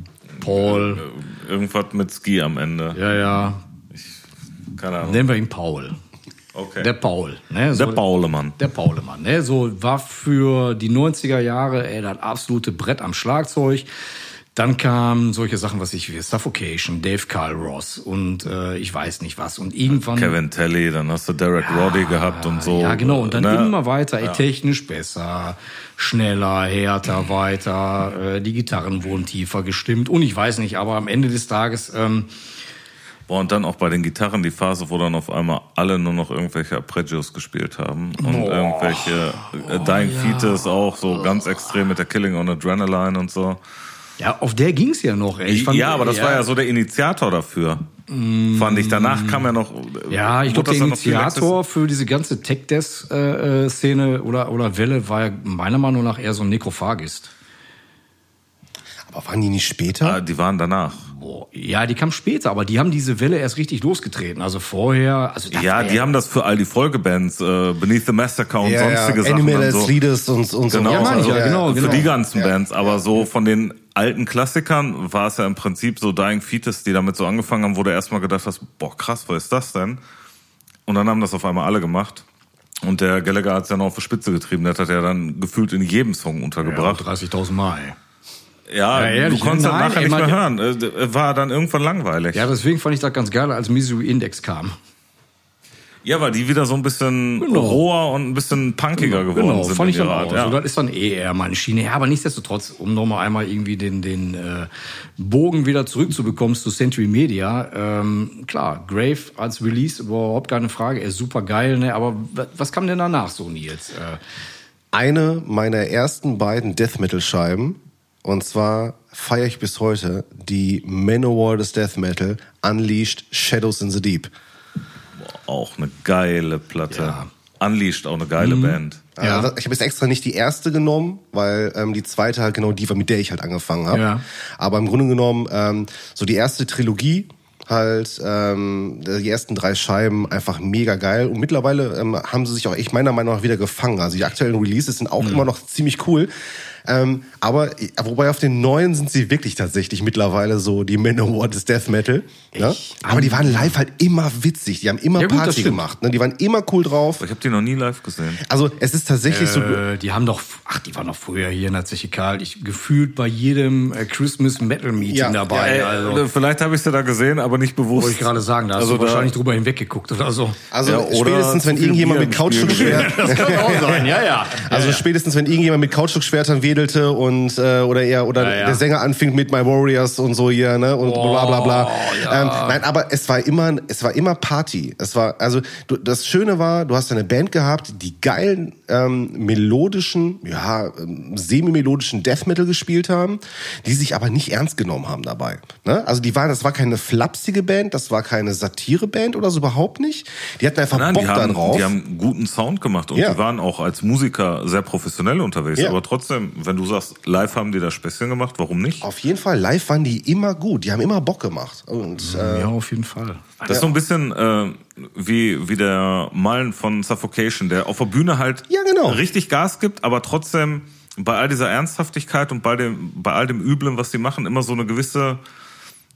Paul, Irgendwas mit Ski am Ende. ja, ja, Keine Ahnung. nennen wir ihn Paul. Okay. Der Paul. Ne? So, Der Paulemann. Der Paulemann, ne? So war für die 90er Jahre ey, das absolute Brett am Schlagzeug. Dann kamen solche Sachen, was ich wie Suffocation, Dave Carl Ross und äh, ich weiß nicht was. Und irgendwann. Kevin Telly, dann hast du Derek Roddy gehabt und so. Ja, genau. Und dann ne? immer weiter, ey, technisch besser, schneller, härter, weiter. Äh, die Gitarren wurden tiefer gestimmt. Und ich weiß nicht, aber am Ende des Tages, ähm, Boah, und dann auch bei den Gitarren die Phase, wo dann auf einmal alle nur noch irgendwelche Arpeggios gespielt haben. Und Boah. irgendwelche äh, Dying Fetus auch so ganz extrem mit der Killing on Adrenaline und so. ja, auf der ging's ja noch. Ey. Ich fand- ja, aber das war ja so der Initiator dafür. Fand ich. Danach kam ja noch. Ja, ich wurde glaube, der Initiator für diese ganze Tech-Death-Szene oder, oder Welle war ja meiner Meinung nach eher so ein Nekrophagist. Aber waren die nicht später? Ah, die waren danach. Boah, ja, die kam später, aber die haben diese Welle erst richtig losgetreten. Also vorher, also das Ja, die haben das für all die Folgebands, äh, Beneath the Massacre und sonstige Sachen. Animal und so. Leaders und, und so. Genau, Ja, meine ich ja, also genau, für genau. die ganzen Ja. Bands. Aber so von den alten Klassikern war es ja im Prinzip so Dying Fetus, die damit so angefangen haben, wo du erstmal gedacht hast, boah, krass, was ist das denn? Und dann haben das auf einmal alle gemacht. Und der Gallagher hat es ja noch auf die Spitze getrieben. Der hat ja dann gefühlt in jedem Song ja, untergebracht. 30.000 Mal. Ja, Ja, ehrlich, du konntest nein, das nachher ey, nicht mehr hören. Äh, War dann irgendwann langweilig. Ja, deswegen fand ich das ganz geil, als Misery Index kam. Ja, weil die wieder so ein bisschen Genau. roher und ein bisschen punkiger geworden Genau, sind. fand in ich dann auch. Art, Also, ja. das ist dann eh eher meine Schiene. Ja, aber nichtsdestotrotz, um nochmal einmal irgendwie den, den äh, Bogen wieder zurückzubekommen zu Century Media. Ähm, klar, Grave als Release, überhaupt keine Frage, er ist super geil, ne? Aber wa- was kam denn danach so, Nils? Äh, eine meiner ersten beiden Death Metal Scheiben. Und zwar feiere ich bis heute die Manowar des Death Metal Unleashed Shadows in the Deep. Auch eine geile Platte. Ja. Unleashed, auch eine geile Band. Ja. Ja. ich habe jetzt extra nicht die erste genommen, weil ähm, die zweite halt genau die war, mit der ich halt angefangen habe. Ja. Aber im Grunde genommen, ähm, so die erste Trilogie, halt ähm, die ersten drei Scheiben einfach mega geil. Und mittlerweile ähm, haben sie sich auch echt meiner Meinung nach wieder gefangen. Also die aktuellen Releases sind auch immer noch ziemlich cool. Ähm, aber wobei auf den neuen sind sie wirklich tatsächlich mittlerweile so die Manowar des Death Metal. Ne? Aber die waren live halt immer witzig. Die haben immer Ja, gut, Party gemacht. Ne? Die waren immer cool drauf. Ich habe die noch nie live gesehen. Also es ist tatsächlich so. Äh, die haben doch, ach, die waren doch früher hier in der Zeche Karl. Ich gefühlt bei jedem äh, Christmas Metal Meeting Ja, dabei. ja, also, Äh, Vielleicht habe ich sie da gesehen, aber nicht bewusst. wollte ich gerade sagen, da hast Also du da- wahrscheinlich drüber hinweggeguckt oder so. Also Ja, oder spätestens wenn irgendjemand Bier mit im Spiel Couchstückschwert, Das kann auch sein, ja, ja. also spätestens wenn irgendjemand mit Couchstückschwertern wedelte und äh, oder er oder Ja, ja. der Sänger anfing mit My Warriors und so hier ne und bla bla bla. ja. Ähm, nein, aber es war immer es war immer Party. Es war also du, das Schöne war, du hast eine Band gehabt, die geilen ähm, melodischen, ja ähm, semi-melodischen Death Metal gespielt haben, die sich aber nicht ernst genommen haben dabei. Ne? Also die waren, das war keine flapsige Band, das war keine Satireband oder so überhaupt nicht. Die hatten einfach Nein, Bock die haben, drauf. die haben guten Sound gemacht und die waren auch als Musiker sehr professionell unterwegs. Aber trotzdem, wenn du sagst, live haben die da Späßchen gemacht, warum nicht? Auf jeden Fall, live waren die immer gut. Die haben immer Bock gemacht. Und äh, Ja, auf jeden Fall. Das ist so ein bisschen äh, wie, wie der Malen von Suffocation, der auf der Bühne halt Ja, genau. richtig Gas gibt, aber trotzdem bei all dieser Ernsthaftigkeit und bei dem, bei all dem Üblen, was sie machen, immer so eine gewisse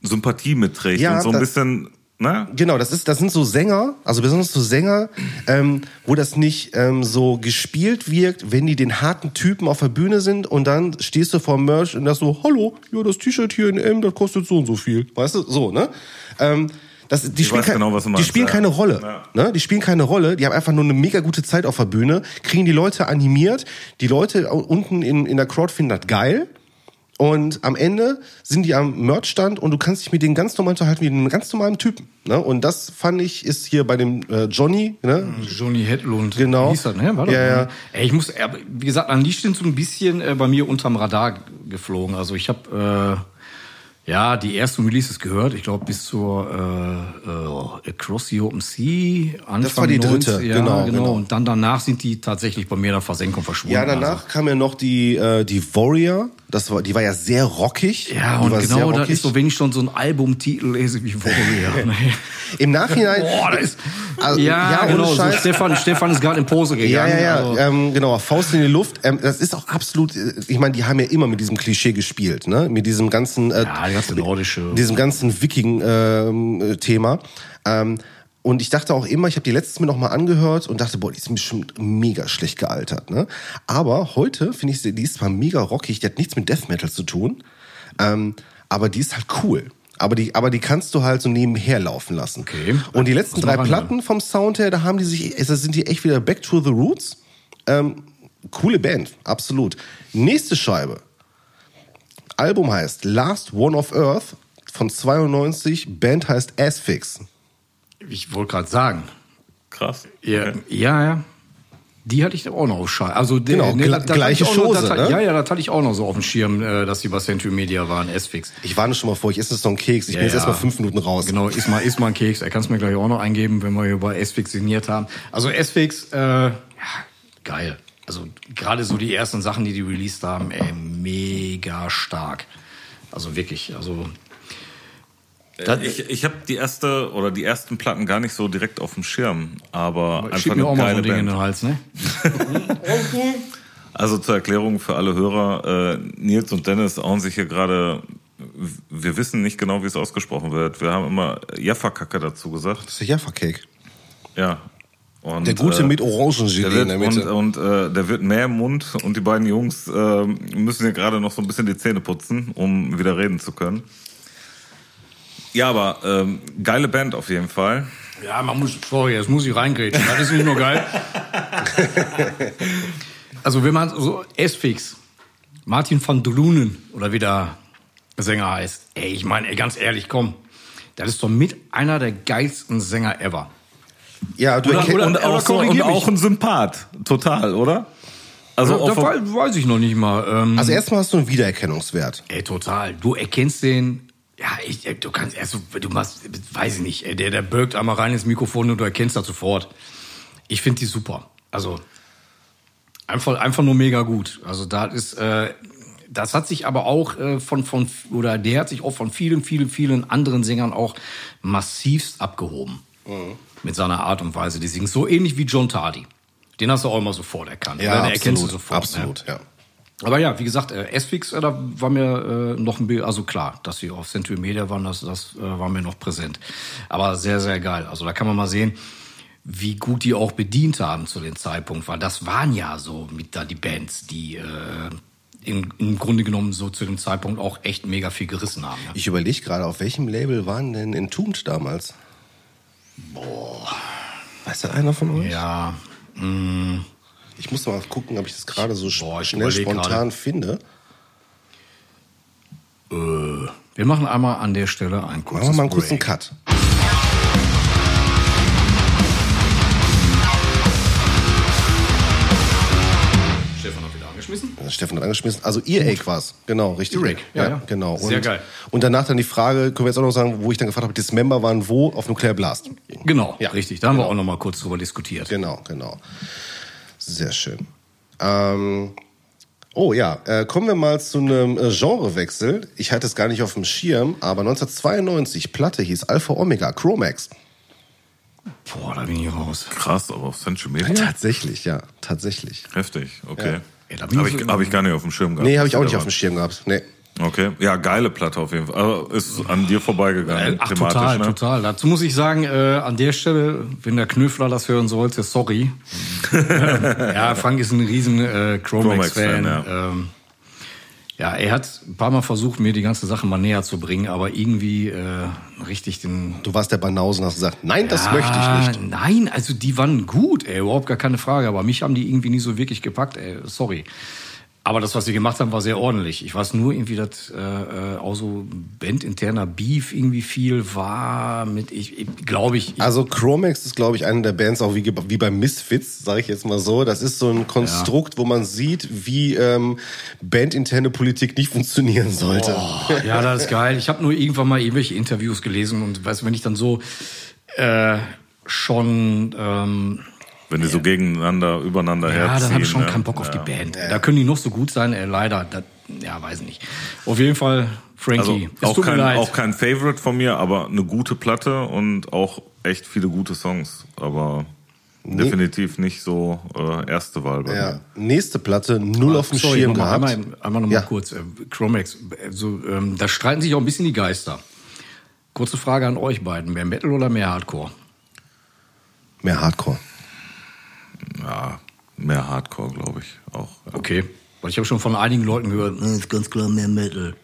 Sympathie mitträgt Ja, und so ein das- bisschen, ne? genau, das ist, das sind so Sänger, also besonders so Sänger, ähm, wo das nicht ähm, so gespielt wirkt, wenn die den harten Typen auf der Bühne sind und dann stehst du vor dem Merch und das so, hallo, ja, das T-Shirt hier in M, das kostet so und so viel. Weißt du, so, ne? Ähm, das, die spielen, kein, genau, was du die meinst, spielen ja. keine Rolle. Ja. Ne? Die spielen keine Rolle, die haben einfach nur eine mega gute Zeit auf der Bühne, kriegen die Leute animiert, die Leute unten in, in der Crowd finden das geil. Und am Ende sind die am Merchstand und du kannst dich mit denen ganz normal unterhalten wie mit einem ganz normalen Typen. Ne? Und das fand ich ist hier bei dem äh, Johnny, ne? Johnny Hedlund. Genau. Hieß er, ne? War das, Ja, ja. Ey, ich muss, äh, wie gesagt, an die sind so ein bisschen äh, bei mir unterm Radar geflogen. Also ich habe äh, ja die ersten Releases gehört. Ich glaube bis zur äh, äh, Across the Open Sea. Anfang Das war die dritte, 90, ja, genau, genau, genau. Und dann danach sind die tatsächlich bei mir in der Versenkung verschwunden. Ja, danach kam ja noch die äh, die Warrior. Das war, die war ja sehr rockig. Ja, und genau das rockig. ist so, wenn ich schon so einen Albumtitel lese wie Warrior. ne? Im Nachhinein. Boah, das ist. Also, ja, ja, genau. So. Stefan, Stefan ist gerade in Pose Ja, gegangen. ja, ja, Also, ähm, genau, Faust in die Luft. Ähm, das ist auch absolut, äh, ich meine, die haben ja immer mit diesem Klischee gespielt, ne? Mit diesem ganzen, äh, ja, die ganze nordische. diesem ganzen Viking-Thema. Ähm, und ich dachte auch immer, ich habe die letztes mal angehört und dachte, boah, die ist bestimmt mega schlecht gealtert. Ne? Aber heute finde ich, sie- die ist zwar mega rockig, die hat nichts mit Death Metal zu tun, ähm, aber die ist halt cool. Aber die, aber die kannst du halt so nebenher laufen lassen. Okay. Und die letzten drei. Platten vom Sound her, da haben die sich, also sind die echt wieder back to the roots. Ähm, coole Band, absolut. Nächste Scheibe. Album heißt Last One of Earth von 92. Band heißt Asphyx. Ich wollte gerade sagen. Krass. Ja, Okay. ja, ja. Die hatte ich auch noch auf Schal. Also der, Genau, ne, gle- das- das gleiche hatte ich auch noch- Chose, das, ne? Ja, ja, das hatte ich auch noch so auf dem Schirm, äh, dass die bei Century Media waren, S-Fix. Ich warne schon mal vor, ich esse jetzt noch einen Keks. Ich Ja, bin jetzt ja. erstmal fünf Minuten raus. Genau, iss mal, iss mal einen Keks. Er kann es mir gleich auch noch eingeben, wenn wir hier bei S-Fix signiert haben. Also S-Fix, äh, ja, geil. Also gerade so die ersten Sachen, die die released haben, ey, mega stark. Also wirklich, also ich ich habe die erste oder die ersten Platten gar nicht so direkt auf dem Schirm, aber einfach schieb mir auch eine mal so geile ein Ding in Band. den Hals, ne? Also zur Erklärung für alle Hörer, äh, Nils und Dennis hauen sich hier gerade, wir wissen nicht genau, wie es ausgesprochen wird. Wir haben immer Jaffa-Kacke dazu gesagt. Das ist der Jaffa-Cake. Ja. Und, Der gute äh, mit Orangengelee in der Mitte. und, und äh, der wird mehr im Mund und die beiden Jungs äh, müssen hier gerade noch so ein bisschen die Zähne putzen, um wieder reden zu können. Ja, aber ähm, geile Band auf jeden Fall. Ja, man muss, sorry, jetzt muss ich reingrätschen. Das ist nicht nur geil. also, wenn man so S-Fix, Martin van Drunen oder wie der Sänger heißt, ey, ich meine, ey, ganz ehrlich, komm, das ist doch mit einer der geilsten Sänger ever. Ja, du Oder- erkennst, oder- und auch, so, und auch ein Sympath. Total, oder? Also Also, auch da weiß, weiß ich noch nicht mal. Ähm, also erstmal hast du einen Wiedererkennungswert. ey, total. Du erkennst den. Ja, ich, ey, du kannst erst, du machst, weiß ich nicht, ey, der, der birgt einmal rein ins Mikrofon und du erkennst das sofort. Ich finde die super. Also einfach, einfach nur mega gut. Also da ist, äh, das hat sich aber auch äh, von, von, oder der hat sich auch von vielen, vielen, vielen anderen Sängern auch massivst abgehoben. Mit seiner Art und Weise. Die singen so ähnlich wie John Tardy. Den hast du auch immer sofort erkannt. oder? Den erkennst du sofort. Absolut, ja. Aber ja, wie gesagt, äh, S-Fix, äh, da war mir äh, noch ein Bild, also klar, dass sie auf Century Media waren, das, das äh, war mir noch präsent. Aber sehr, sehr geil. Also da kann man mal sehen, wie gut die auch bedient haben zu dem Zeitpunkt, weil das waren ja so mit da die Bands, die äh, im, im Grunde genommen so zu dem Zeitpunkt auch echt mega viel gerissen haben. Ja. Ich überlege gerade, auf welchem Label waren denn Entombed damals? Boah. Weiß das einer von euch? Ja, mh, Ich muss mal gucken, ob ich das gerade so Boah, schnell spontan gerade. finde. wir machen einmal an der Stelle ein kurzes Machen wir mal einen kurzen. Cut. Stefan hat wieder angeschmissen. Stefan hat angeschmissen. Also Earache war's. Genau, richtig. Earache, ja, ja. Genau. Sehr und, geil. Und danach dann die Frage, können wir jetzt auch noch sagen, wo ich dann gefragt habe, Dismember waren wo? Auf Nuclear Blast. Genau, Ja, richtig. Da haben wir auch noch mal kurz drüber diskutiert. Genau, genau. Sehr schön. Ähm, oh ja, äh, kommen wir mal zu einem äh, Genrewechsel. Ich hatte es gar nicht auf dem Schirm, aber 1992, Platte hieß Alpha Omega, Chromax. Boah, da bin ich raus. Krass, aber auf Century Media? Tatsächlich, ja, tatsächlich. Heftig, okay. Ja, Habe ich hab ich gar nicht auf dem Schirm gehabt. Nee, habe ich auch nicht auf dem. Schirm gehabt. Nee. Okay, ja, geile Platte auf jeden Fall. Aber ist an dir vorbeigegangen, Ach, thematisch, total, ne? total. Dazu muss ich sagen, äh, an der Stelle, wenn der Knöfler das hören sollte, sorry. ja, Frank ist ein riesen äh, Chromax-Fan. Ja. Ähm, ja, er hat ein paar Mal versucht, mir die ganze Sache mal näher zu bringen, aber irgendwie äh, richtig den... Du warst der Banausen und hast gesagt, nein, das Ja, möchte ich nicht. Nein, also die waren gut, ey, überhaupt gar keine Frage. Aber mich haben die irgendwie nie so wirklich gepackt, ey, sorry. Aber das, was sie gemacht haben, war sehr ordentlich. Ich weiß nur irgendwie, dass äh, äh, auch so bandinterner Beef irgendwie viel war mit, ich, ich glaube ich, ich Also Chromax ist, glaube ich, eine der Bands, auch wie, wie bei Misfits, sage ich jetzt mal so. Das ist so ein Konstrukt, wo man sieht, wie ähm, bandinterne Politik nicht funktionieren sollte. Oh, ja, das ist geil. Ich habe nur irgendwann mal irgendwelche Interviews gelesen und weißt du, wenn ich dann so äh, schon ähm, Wenn die so gegeneinander, übereinander ja, herziehen. dann habe ich schon ne? keinen Bock auf ja. die Band. Da können die noch so gut sein, äh, leider. Das, ja, weiß ich nicht. Auf jeden Fall, Frankie. Also auch kein, auch kein Favorite von mir, aber eine gute Platte und auch echt viele gute Songs. Aber definitiv nicht so äh, erste Wahl bei Ja. mir. Nächste Platte, null auf dem Sorry, Schirm noch gehabt. einmal, einmal noch mal Ja. kurz. Äh, Chromax, also, ähm, da streiten sich auch ein bisschen die Geister. Kurze Frage an euch beiden. Mehr Metal oder mehr Hardcore? Mehr Hardcore. Ja, mehr Hardcore, glaube ich auch. Ja. Okay. Weil ich habe schon von einigen Leuten gehört, "Nee, ist ganz klar mehr Metal.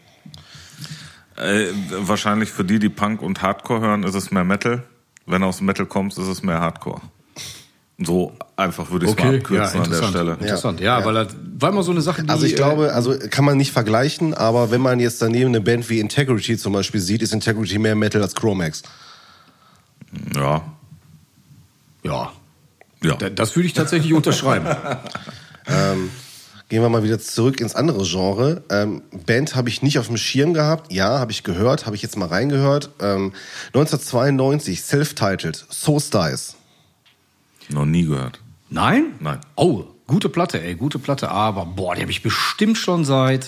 Äh, wahrscheinlich für die, die Punk und Hardcore hören, ist es mehr Metal. Wenn du aus Metal kommst, ist es mehr Hardcore. So einfach würde ich es mal Okay, ja, abkürzen an der interessant. Stelle. Interessant, ja, weil das war immer so eine Sache, die... Also ich äh, glaube, also kann man nicht vergleichen, aber wenn man jetzt daneben eine Band wie Integrity zum Beispiel sieht, ist Integrity mehr Metal als Chromax. Ja. Ja, Ja. da- das würde ich tatsächlich unterschreiben. Gehen wir mal wieder zurück ins andere Genre. Ähm, Band habe ich nicht auf dem Schirm gehabt. Ja, habe ich gehört, habe ich jetzt mal reingehört. Ähm, 1992, self-titled, So Styles. Noch nie gehört. Nein? Nein. Oh, gute Platte, ey, gute Platte, aber boah, die habe ich bestimmt schon seit,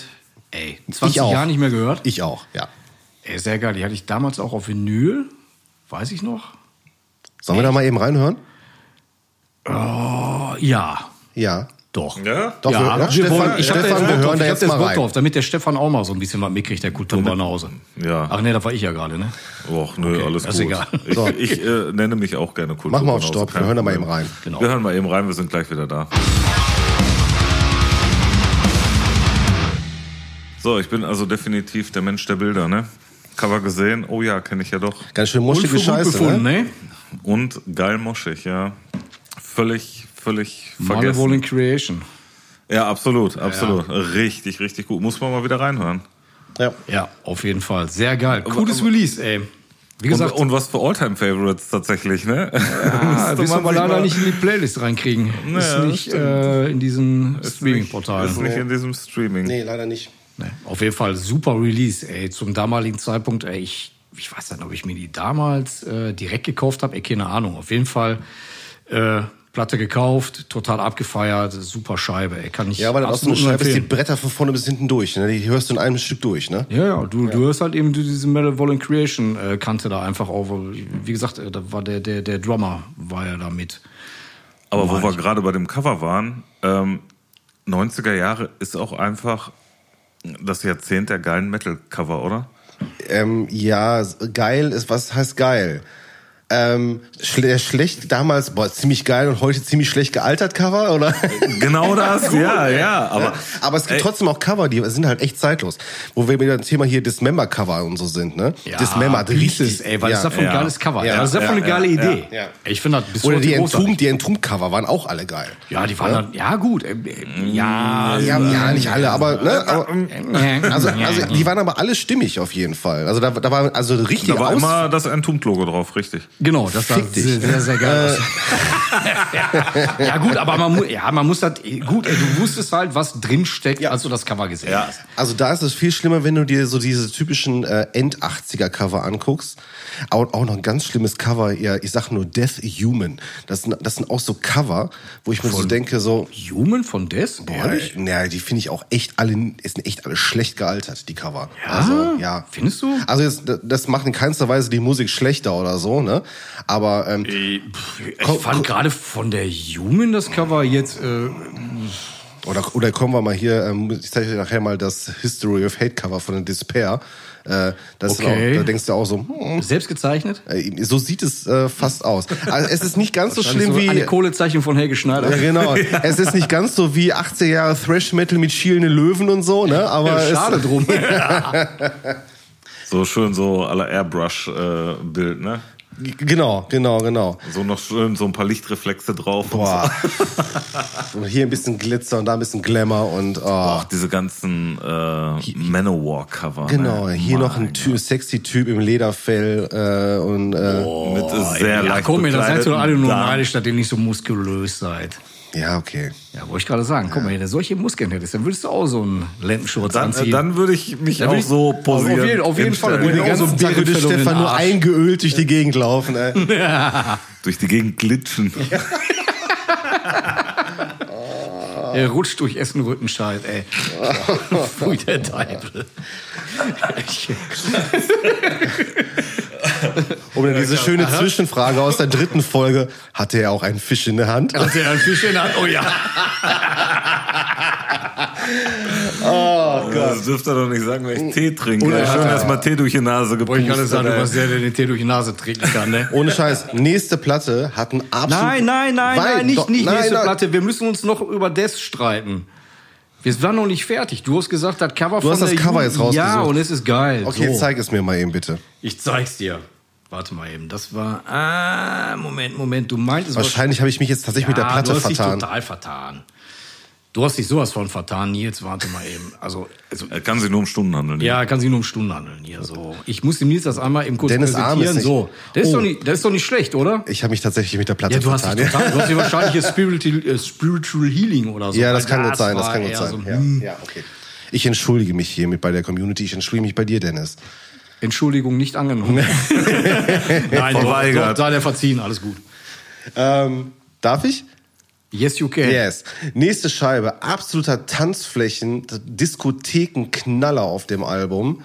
ey, 20 Ich auch. Jahren nicht mehr gehört. Ich auch, ja. Ey, sehr geil, die hatte ich damals auch auf Vinyl, weiß ich noch. Sollen wir da mal eben reinhören? Oh, ja, Ja. doch. Ja? Doch, ja, wir, ja, wir Stefan, wollen, ich habe da jetzt Bock da hab jetzt da mal jetzt Bock rein. drauf, damit der Stefan auch mal so ein bisschen was mitkriegt, der Kulturbanause. Ja. Ach nee, das war ich ja gerade, ne? Och, nö, Okay, alles ist gut. egal. Ich, So. ich äh, nenne mich auch gerne Kultur. Mach mal auf Stopp, wir hören da mal eben rein. Genau. Wir hören mal eben rein, wir sind gleich wieder da. So, ich bin also definitiv der Mensch der Bilder, ne? Cover gesehen, oh ja, kenne ich ja doch. Ganz schön gut Scheiße, befunden, ne? ne? Und geil moschig, ja. Völlig, völlig vergessen. Creation. Ja, absolut, absolut. Richtig, richtig gut. Muss man mal wieder reinhören. Ja. Ja, auf jeden Fall. Sehr geil. Cooles Release, ey. Wie Und, gesagt, und was für Alltime-Favorites tatsächlich, ne? Müsste wirst du man aber sich leider mal- nicht in die Playlist reinkriegen. Ja, ist nicht äh, in diesen Ist Streaming-Portalen. nicht in diesem Streaming. Nee, leider nicht. Nee. Auf jeden Fall super Release, ey. Zum damaligen Zeitpunkt, ey, ich, ich weiß nicht, ob ich mir die damals äh, direkt gekauft habe, ey, keine Ahnung. Auf jeden Fall äh, Platte gekauft, total abgefeiert, super Scheibe, ey. Kann ich Ja, weil das auch so eine Scheibe ist, die. Bretter von vorne bis hinten durch. Ne? Die hörst du in einem Stück durch, ne? Ja, ja, du, du hörst halt eben diese Malevolent Creation äh, Kante da einfach auf. Wie gesagt, äh, da war der, der, der Drummer war ja da mit. Aber wo wir gerade bei dem Cover waren, ähm, 90er Jahre ist auch einfach das Jahrzehnt der geilen Metal-Cover, oder? Ähm, ja, geil ist, was heißt geil? Ähm, schle schlecht damals, boah, ziemlich geil und heute ziemlich schlecht gealtert Cover, oder? Genau das, ja, ja. Aber, Aber es gibt Ey. trotzdem auch Cover, die sind halt echt zeitlos. Wo wir wieder ein Thema hier Dismember-Cover und so sind, ne? Dismember, Pieces, richtig. ey, weil ja. das ist davon ein Ja. geiles Cover. Ja, Ja, das ist ja, eine geile ja, Idee. ja. Ich finde das bis Oder die großartig. Entomb, die Entomb-Cover waren auch alle geil. Ja, die waren dann, ja gut, äh, ja, Ja, ja, nicht alle, aber, ne? Aber, also, also, die waren aber alle stimmig auf jeden Fall. Also da, da war also richtig da war immer das Entombed-Logo drauf, richtig. Genau, das sah Fick dich. sehr, sehr, sehr geil aus. ja gut, aber man, mu ja, man muss das, gut, ey, du wusstest halt, was drin steckt, als du das Cover gesehen Ja. hast. Also da ist es viel schlimmer, wenn du dir so diese typischen äh, End-80er-Cover anguckst. Auch, auch noch ein ganz schlimmes Cover, ja, ich sag nur Death Human. Das sind, das sind auch so Cover, wo ich mir so denke, so, Human von Des? boah, Ehrlich? naja, die finde ich auch echt alle, ist echt alle schlecht gealtert, die Cover. Also, ja. Findest du? Also jetzt, das macht in keinster Weise die Musik schlechter oder so, ne? Aber ähm, Ich Ko- fand gerade von der Human das Cover jetzt, äh, Oder, oder kommen wir mal hier, ähm, ich zeige dir nachher mal das History of Hate Cover von den Despair. Äh, das ist Okay. auch, da denkst du auch so, hm, selbst gezeichnet. äh, so sieht es äh, fast aus. Also es ist nicht ganz so schlimm so wie. eine Kohlezeichnung von Helge Schneider. Ja, genau. Es ist nicht ganz so wie 80er Jahre Thrash Metal mit schielenden Löwen und so, ne? Aber es, Schade drum. So schön so aller Airbrush-Bild, ne? Genau, genau, genau. So noch schön so ein paar Lichtreflexe drauf. und Boah. Und hier ein bisschen Glitzer und da ein bisschen Glamour und oh. Auch diese ganzen äh, Manowar-Cover. Genau, ne? hier noch ein Mein Ty sexy Typ im Lederfell äh, und äh, Gott. Mit sehr ja, leicht komm, ihr, da seid ihr doch alle nur neidisch, dass ihr nicht so muskulös seid. Ja, okay. Ja, wollte ich gerade sagen. Guck mal, wenn du solche Muskeln hättest, dann würdest du auch so einen Lendenschurz Dann, anziehen. dann würde ich mich Dann auch ich- so auf posieren. jeden- auf jeden Fall. hinstellen. Den ganzen Tag würde Stefan nur eingeölt durch die Gegend laufen. Ey. Durch die Gegend glitschen. Er rutscht durch Essen Rüttenscheid, ey. Pfui der Teufel. Oder diese schöne Zwischenfrage aus der dritten Folge. Hatte er auch einen Fisch in der Hand? Hat er einen Fisch in der Hand? Oh ja. Das dürfte er doch nicht sagen, wenn ich Tee trinke. Oder- Schön erstmal Tee durch die Nase gepustet. Wollte ich gerade sagen, du warst der, der den Tee durch die Nase trinken kann, ne? Ohne Scheiß. Nächste Platte hat einen absolut... Nein, nein, nein, Weil- nein, nicht, doch, nicht nein, nächste nein. Platte. Wir müssen uns noch über Des streiten. Wir waren noch nicht fertig. Du hast gesagt, das Cover von hast das der Cover jetzt rausgesucht. Ja, und es ist geil. Okay, so. zeig es mir mal eben bitte. Ich zeig's dir. Warte mal eben. Das war. Ah, Moment, Moment. Du meintest Wahrscheinlich habe ich mich jetzt tatsächlich mit der Platte du hast vertan. dich total vertan. Du hast dich sowas von vertan, Nils. Warte mal eben. Also, also Er kann sich nur um Stunden handeln. ja, kann sich nur um Stunden handeln hier. So, ich muss dem Nils das einmal eben kurz Dennis Arm ist präsentieren. nicht- So, das ist, Oh. doch nicht, das ist doch nicht schlecht, oder? Ich habe mich tatsächlich mit der Platte Ja, du hast, dich vertan. total, du hast dir wahrscheinlich hier Spiritual, äh, Spiritual Healing oder so. Ja, das kann gut sein, das kann gut sein. So, ja, hm, ja, okay. Ich entschuldige mich hiermit bei der Community. Ich entschuldige mich bei dir, Dennis. Entschuldigung, nicht angenommen. Nein, Verweigert. Doch, sei dir verziehen, alles gut. Ähm, darf ich? Yes, you can. Yes. Nächste Scheibe. Absoluter Tanzflächen, Diskothekenknaller auf dem Album.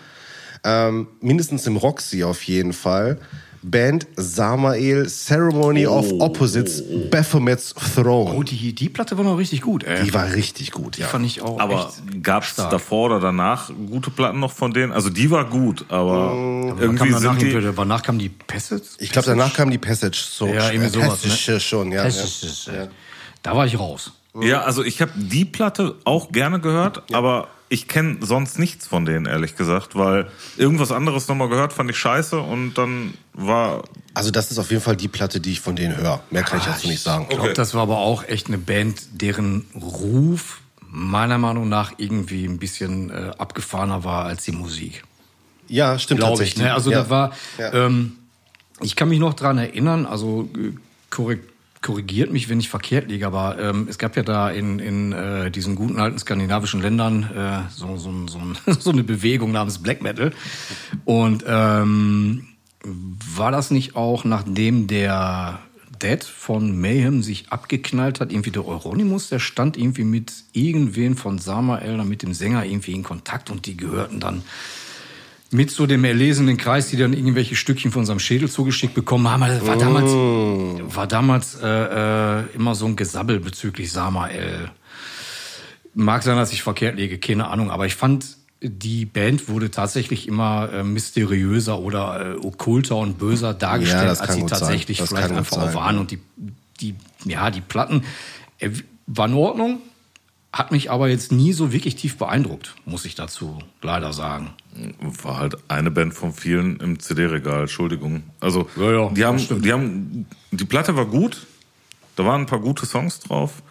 Ähm, mindestens im Roxy auf jeden Fall. Band Samael, Ceremony of Opposites, Baphomets Throne. Oh, die, die Platte war noch richtig gut, ey. Die war richtig gut, Die ja. fand ich auch Aber gab es davor oder danach gute Platten noch von denen? Also die war gut, aber Wann irgendwie kam danach, sind die... die, danach kam die Passage? Ich glaube, danach kam die Passage. So, Ja, irgendwie äh, sowas, Passage ne? schon, ja. Passage, äh, Da war ich raus. Ja, also ich habe die Platte auch gerne gehört, aber ich kenne sonst nichts von denen, ehrlich gesagt, weil irgendwas anderes nochmal gehört, fand ich scheiße und dann war... Also das ist auf jeden Fall die Platte, die ich von denen höre. Mehr kann ich dazu nicht sagen. Ich glaube, das war aber auch echt eine Band, deren Ruf meiner Meinung nach irgendwie ein bisschen äh, abgefahrener war als die Musik. Ja, stimmt Glaube ich. tatsächlich. Ne? Also ja. das war, Ja. ähm, ich kann mich noch dran erinnern, also äh, korrek korrigiert mich, wenn ich verkehrt liege, aber ähm, es gab ja da in, in äh, diesen guten alten skandinavischen Ländern äh, so, so, so, so eine Bewegung namens Black Metal. Und ähm, war das nicht auch, nachdem der Dead von Mayhem sich abgeknallt hat, irgendwie der Euronymous, der stand irgendwie mit irgendwen von Samael, mit dem Sänger irgendwie in Kontakt und die gehörten dann mit so dem erlesenen Kreis, die dann irgendwelche Stückchen von unserem Schädel zugeschickt bekommen haben. Das war damals, war damals äh, äh, immer so ein Gesabbel bezüglich Samael. Mag sein, dass ich verkehrt liege, keine Ahnung, aber ich fand, die Band wurde tatsächlich immer äh, mysteriöser oder äh, okkulter und böser dargestellt, kann als sie tatsächlich vielleicht einfach sein, auch waren. ja. Und die, die, ja, die Platten äh, waren in Ordnung, hat mich aber jetzt nie so wirklich tief beeindruckt, muss ich dazu leider sagen. War halt eine Band von vielen im CD-Regal, Entschuldigung. Also, Ja, ja, die haben, stimmt. die haben, die Platte war gut, da waren ein paar gute Songs drauf,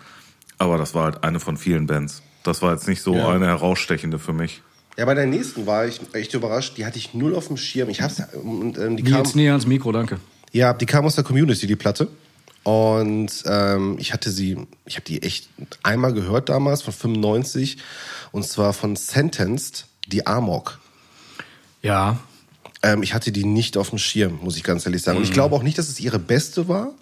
aber das war halt eine von vielen Bands. Das war jetzt nicht so Ja. eine herausstechende für mich. Ja, bei der nächsten war ich echt überrascht. Die hatte ich null auf dem Schirm. Ich hab's, und, ähm, die kam, Nils näher ans Mikro, danke. ja, die kam aus der Community, die Platte. Und ähm, ich hatte sie, ich habe die echt einmal gehört damals, von 95. Und zwar von Sentenced, die Amok. Ja, Ähm, ich hatte die nicht auf dem Schirm, muss ich ganz ehrlich sagen. Und ich Mhm. glaube auch nicht, dass es ihre beste war.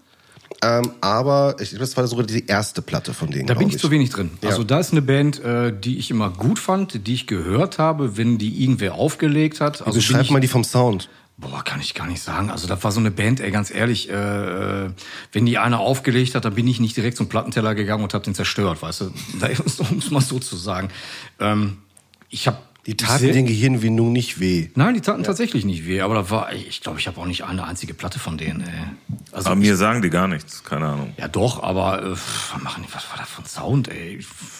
Ähm, aber ich, das war sogar die erste Platte von denen. Da bin glaub ich zu wenig drin. Ja. Also da ist eine Band, äh, die ich immer gut fand, die ich gehört habe, wenn die irgendwer aufgelegt hat. Also Beschreib ich, mal die vom Sound. Boah, kann ich gar nicht sagen. Also das war so eine Band, ey, ganz ehrlich, äh, äh, wenn die einer aufgelegt hat, dann bin ich nicht direkt zum Plattenteller gegangen und hab den zerstört, weißt du? Um es mal so zu sagen. Ähm, ich habe Die taten den Gehirnwindungen nicht weh. Nein, die taten tatsächlich nicht weh, aber da war, ich glaube, ich habe auch nicht eine einzige Platte von denen. Ey. Also Aber mir sagen die gar nichts, keine Ahnung. Ja, doch, aber äh, was machen die, was war das für ein Sound, ey?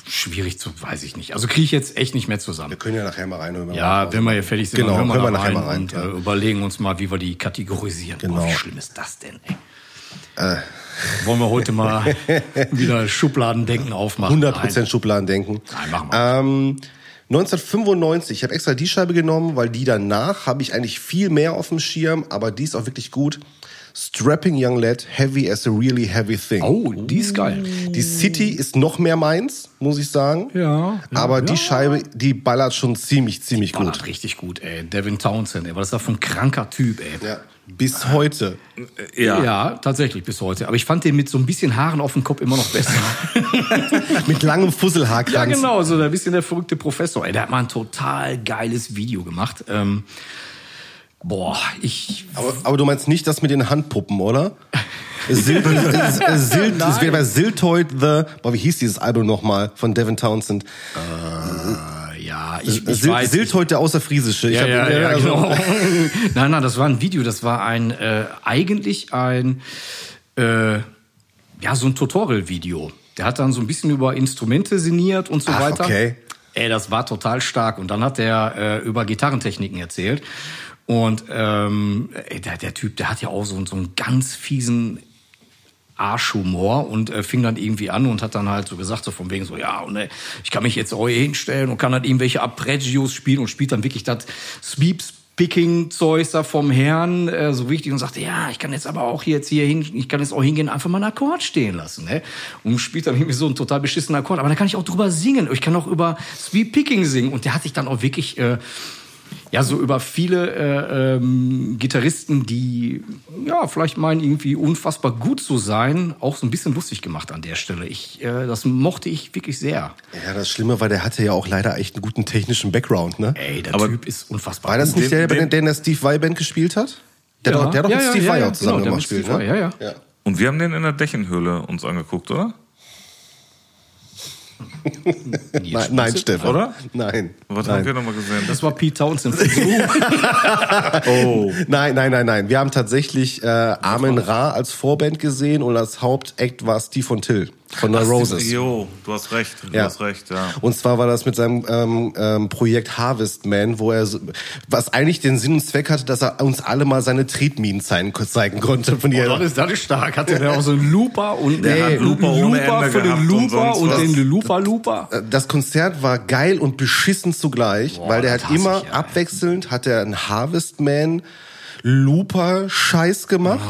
Schwierig zu, weiß ich nicht. Also kriege ich jetzt echt nicht mehr zusammen. Wir können ja nachher mal reinhören. wenn wir Ja, wenn wir hier fertig sind, Genau, dann hören wir, hören wir da nachher rein, mal rein, und ja. äh, überlegen uns mal, wie wir die kategorisieren. Boah, Genau. wie schlimm ist das denn, ey? Wollen wir heute mal wieder Schubladendenken aufmachen? 100% Schubladen denken. Nein, machen wir. Ähm, 1995, ich habe extra die Scheibe genommen, weil die danach habe ich eigentlich viel mehr auf dem Schirm, aber die ist auch wirklich gut. Strapping Young Lad, Heavy as a Really Heavy Thing. Oh, die ist geil. Die City ist noch mehr meins, muss ich sagen. Ja, ja, Aber die ja. Scheibe, die ballert schon ziemlich, ziemlich Ballert gut. richtig gut, ey. Devin Townsend, ey. Was ist das für ein kranker Typ, ey. Ja. Bis heute. Ja. tatsächlich bis heute. Aber ich fand den mit so ein bisschen Haaren auf dem Kopf immer noch besser. Mit langem Fusselhaarkranz. Ja, genau, so ein bisschen der verrückte Professor. Ey, der hat mal ein total geiles Video gemacht. Ähm, boah, ich. Aber, aber du meinst nicht das mit den Handpuppen, oder? Silt, äh, Silt, das wäre bei Siltoid the, boah, wie hieß dieses Album nochmal von Devin Townsend? Äh, ja, ich, ich Sil, weiß. Siltoid der Außerfriesische. Ich ja, hab- ja, ja, also- genau. nein, nein, das war ein Video. Das war ein äh, eigentlich ein äh, ja so ein Tutorial-Video. Der hat dann so ein bisschen über Instrumente sinniert und so Ach, weiter. okay. Ey, das war total stark. Und dann hat er äh, über Gitarrentechniken erzählt. Und ähm, der, der Typ, der hat ja auch so, so einen ganz fiesen Arschhumor und äh, fing dann irgendwie an und hat dann halt so gesagt, so von wegen so, ja, und äh, ich kann mich jetzt auch hier hinstellen und kann dann irgendwelche Arpeggios spielen und spielt dann wirklich das Sweeps Picking Zeug da vom Herrn äh, so wichtig und sagte, ja, ich kann jetzt aber auch jetzt hier hin, ich kann jetzt auch hingehen, einfach mal einen Akkord stehen lassen, ne? Und spielt dann irgendwie so einen total beschissenen Akkord, aber da kann ich auch drüber singen, ich kann auch über Sweep Picking singen und der hat sich dann auch wirklich äh, ja, so über viele äh, ähm, Gitarristen, die ja vielleicht meinen, irgendwie unfassbar gut zu sein, auch so ein bisschen lustig gemacht an der Stelle. Ich, äh, das mochte ich wirklich sehr. Ja, das Schlimme war, der hatte ja auch leider echt einen guten technischen Background, ne? Ey, der Aber Typ ist unfassbar. War das nicht der, den- der, der in der Steve Vai Band gespielt hat? Der, Ja. hat doch- der hat doch Ja, mit ja, Steve ja, Vai ja, auch zusammen genau, gemacht Steve ne? Vai, ja, ja. Und wir haben den in der Dächenhöhle uns angeguckt, oder? Nein, nein, Stefan. Oder? Nein. Was haben nein. wir nochmal gesehen? Das war Pete Townsend. oh. Nein, nein, nein, nein. Wir haben tatsächlich äh, Armin Ra als Vorband gesehen und als Hauptact war Steve von Till von The Roses. Jo, du hast recht, du Ja. hast recht, ja. Und zwar war das mit seinem ähm, ähm, Projekt Harvest Man, wo er, so, was eigentlich den Sinn und Zweck hatte, dass er uns alle mal seine Tretminen zeigen, zeigen konnte. Von Oh, ihr. das, ist, das ist stark. Hatte der auch so einen Looper und Der hat einen Looper ohne Ende für den und Looper und, was. den Looper Looper. Das Konzert war geil und beschissen zugleich, weil der hat immer ich, abwechselnd hat er einen Harvest Man Looper Scheiß gemacht.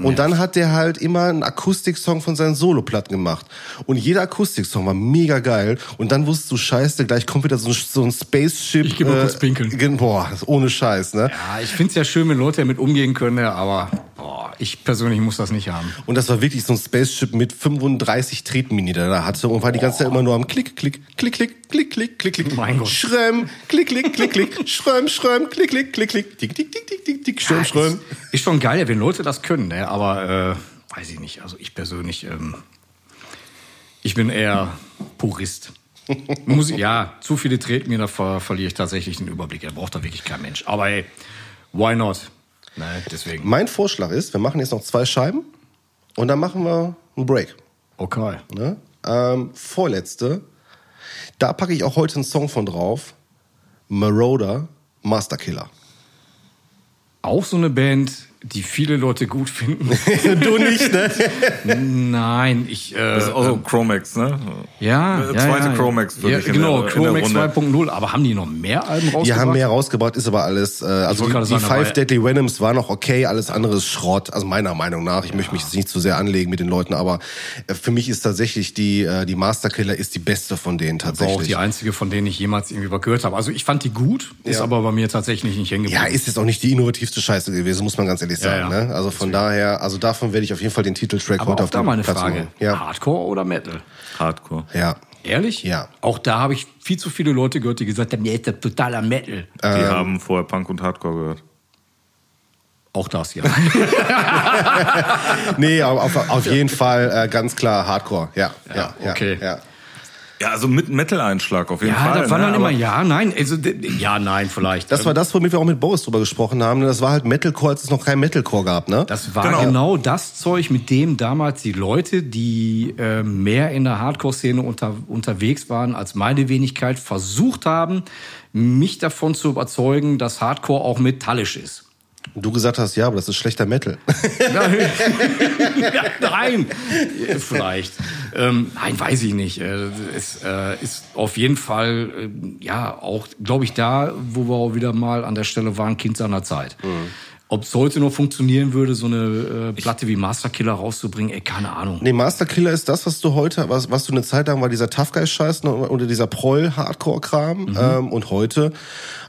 Oh, und dann hat der halt immer einen Akustiksong von seinen Soloplatten gemacht. Und jeder Akustiksong war mega geil. Und dann wusstest du Scheiße, gleich kommt wieder so ein, so ein Spaceship Ich geh mal kurz pinkeln. boah ohne Scheiß ne? Ja, ich find's ja schön, wenn Leute damit umgehen können, aber boah, ich persönlich muss das nicht haben. und das war wirklich so ein Spaceship mit 35 Tretmini, der da hatte und war die ganze Zeit immer nur am Klick, Klick, Klick, Klick, Klick, Klick, Klick, Klick, Mein Gott. Schröm, Klick, Klick, Klick, Klick, Schröm, Schröm, Klick, Klick, Klick, Klick, Tick, Tick, Tick, Tick, Tick, Tick, Schröm, Schröm. Ist, schon geil, wenn Leute das können, ne? aber äh, weiß ich nicht. Also ich persönlich, ähm, ich bin eher Purist. Muss ja, zu viele da ver verliere ich tatsächlich den Überblick. Er braucht da wirklich kein Mensch. Aber ey, why not? Nein, deswegen. Mein Vorschlag ist, wir machen jetzt noch zwei Scheiben und dann machen wir einen Break. Okay. Ne? Ähm, vorletzte, da packe ich auch heute einen Song von drauf. Marauder, Masterkiller. Auch so eine Band, die viele Leute gut finden. du nicht, ne? Nein, ich. Äh, Das ist auch so Chromax, ne? ja, Äh, ja, zweite ja. Chromax für ja, Genau, der- der Chromax Runde. 2.0. Aber haben die noch mehr Alben rausgebracht? Die haben mehr rausgebracht, ist aber alles. Äh, also die, die sagen, Five aber- Deadly Venoms war noch okay, alles andere ist Schrott. Also meiner Meinung nach. Ich möchte mich jetzt nicht zu sehr anlegen mit den Leuten, aber äh, für mich ist tatsächlich die äh, die Masterkiller ist die beste von denen War auch tatsächlich. die einzige, von denen ich jemals irgendwie was gehört habe. Also ich fand die gut, ist Ja. aber bei mir tatsächlich nicht hängen Ja, geblieben. ist jetzt auch nicht die innovativste Scheiße gewesen, muss man ganz ehrlich sagen. Ja, ja. Ne? Also von daher, also davon werde ich auf jeden Fall den Titeltrack aber heute auch auf da mal eine Platz Frage. Ja, Hardcore oder Metal? Hardcore. ja. Ehrlich? Ja. Auch da habe ich viel zu viele Leute gehört, die gesagt haben, nee, ist das totaler Metal. Die haben vorher Punk und Hardcore gehört. Auch das, ja. Nee, aber auf, auf jeden Fall äh, ganz klar Hardcore. Ja, ja, ja. okay. Ja. Ja, also mit Metal-Einschlag auf jeden ja, Fall. da war ne? dann immer Aber- ja, nein, also ja, nein, vielleicht. Das war das, womit wir auch mit Boris drüber gesprochen haben. Das war halt Metalcore, als es noch kein Metalcore gab, ne? Das war Genau. genau. das Zeug, mit dem damals die Leute, die äh, mehr in der Hardcore-Szene unter, unterwegs waren als meine Wenigkeit, versucht haben, mich davon zu überzeugen, dass Hardcore auch metallisch ist. Du gesagt hast, ja, aber das ist schlechter Metal. Ja, nein, Äh, vielleicht. Ähm, nein, weiß ich nicht. Äh, Es äh, ist auf jeden Fall, äh, ja, auch, glaube ich, da, wo wir auch wieder mal an der Stelle waren, Kind seiner Zeit. Ob es heute noch funktionieren würde, so eine äh, Platte wie Masterkiller rauszubringen, ey, keine Ahnung. nee, Masterkiller ist das, was du heute, was, was du eine Zeit lang war, dieser Tough Guy Scheiß ne, oder dieser Proll-Hardcore-Kram. Ähm, und heute,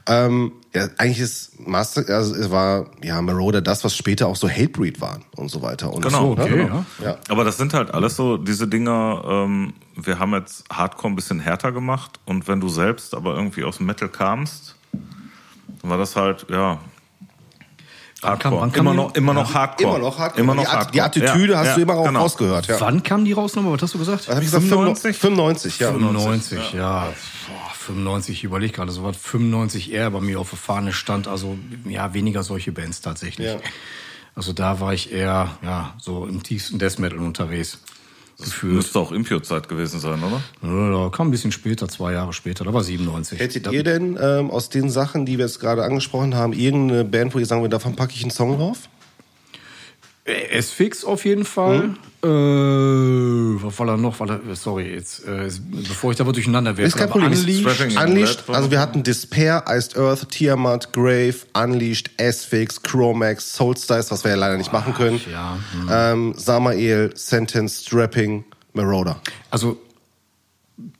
ähm, ja, eigentlich ist Master, also es war, ja, Marauder das, was später auch so Hatebreed waren und so weiter. Und Genau, so, okay, ne? ja. ja. Aber das sind halt alles so diese Dinger, ähm, wir haben jetzt Hardcore ein bisschen härter gemacht und wenn du selbst aber irgendwie aus dem Metal kamst, dann war das halt, ja, Wann kam- wann kam immer, noch, immer noch. Hardcore. Immer noch Hardcore. Immer noch die, Hardcore. die Attitüde Ja, hast ja, du immer auch genau. rausgehört, ja. Wann kam die raus nochmal? Was hast du gesagt? Was hab ich gesagt? 95? 95, ja. 95, ja. Boah, 95, ich überlege gerade, so was 95 eher bei mir auf der Fahne stand. Also ja, weniger solche Bands tatsächlich. Also da war ich eher ja so im tiefsten Death Metal unterwegs. Gefühlt. Müsste auch Impure-Zeit gewesen sein, oder? Ja, da kam ein bisschen später, zwei Jahre später. Da war 97. Hättet ihr denn ähm, aus den Sachen, die wir jetzt gerade angesprochen haben, irgendeine Band, wo ihr sagen würdet, davon packe ich einen Song drauf? Äh, S-Fix auf jeden Fall. Mhm. Äh, was war da noch? War da, sorry, jetzt, äh, bevor ich da was durcheinander werfe. Ist kein Problem. Unleashed. Unleashed, also wir hatten Despair, Iced Earth, Tiamat, Grave, Unleashed, S-Fix, Chromax, Soulstice, was wir ja leider nicht machen können. ja, Ähm, Samael, Sentence, Strapping, Marauder. Also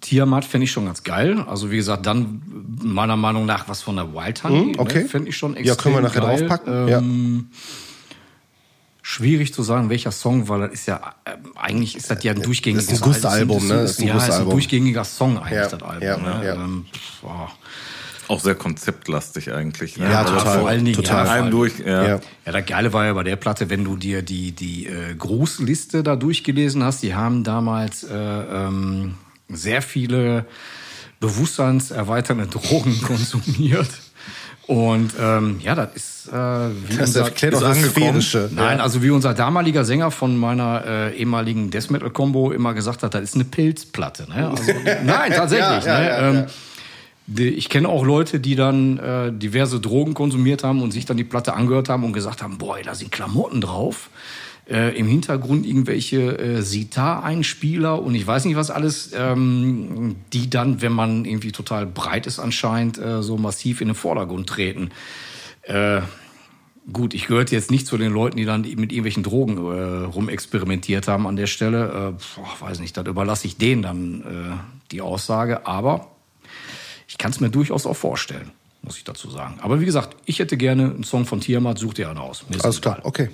Tiamat fände ich schon ganz geil. Also wie gesagt, dann meiner Meinung nach was von der Wild Honey. Hm, okay. Ne, fände ich schon extrem Ja, können wir nachher geil. draufpacken. Ähm, Schwierig zu sagen, welcher Song, weil das ist ja äh, eigentlich ist das ja ein durchgängiges Das ist ein Album. ne? Das ist ein ja, ist ein durchgängiger Song eigentlich, Ja, das Album. ja, ne? ja. Ähm. Auch sehr konzeptlastig eigentlich. Ne? Ja, Also total. Vor allen Dingen, total. ja, allen durch, ja. Ja. Ja, das Geile war ja bei der Platte, wenn du dir die, die äh, Grußliste da durchgelesen hast, die haben damals äh, ähm, sehr viele bewusstseinserweiternde Drogen konsumiert. Und ähm, ja, das ist äh, wie Das unser, erklärt das angekommen. Nein, also wie unser damaliger Sänger von meiner äh, ehemaligen Death Metal Combo immer gesagt hat, das ist eine Pilzplatte. Ne? Also, nein, tatsächlich. Ja, ja, ne? ja, ähm, ja. die- Ich kenne auch Leute, die dann äh, diverse Drogen konsumiert haben und sich dann die Platte angehört haben und gesagt haben, boah, da sind Klamotten drauf. Äh, Im Hintergrund irgendwelche äh, Sitar-Einspieler und ich weiß nicht was alles, ähm, die dann, wenn man irgendwie total breit ist anscheinend, äh, so massiv in den Vordergrund treten. Äh, Gut, ich gehörte jetzt nicht zu den Leuten, die dann mit irgendwelchen Drogen äh, rumexperimentiert haben an der Stelle. Äh, boah, weiß nicht, dann überlasse ich denen dann äh, die Aussage. Aber ich kann es mir durchaus auch vorstellen, muss ich dazu sagen. Aber wie gesagt, ich hätte gerne einen Song von Tiamat, such dir einen aus. Alles klar, okay.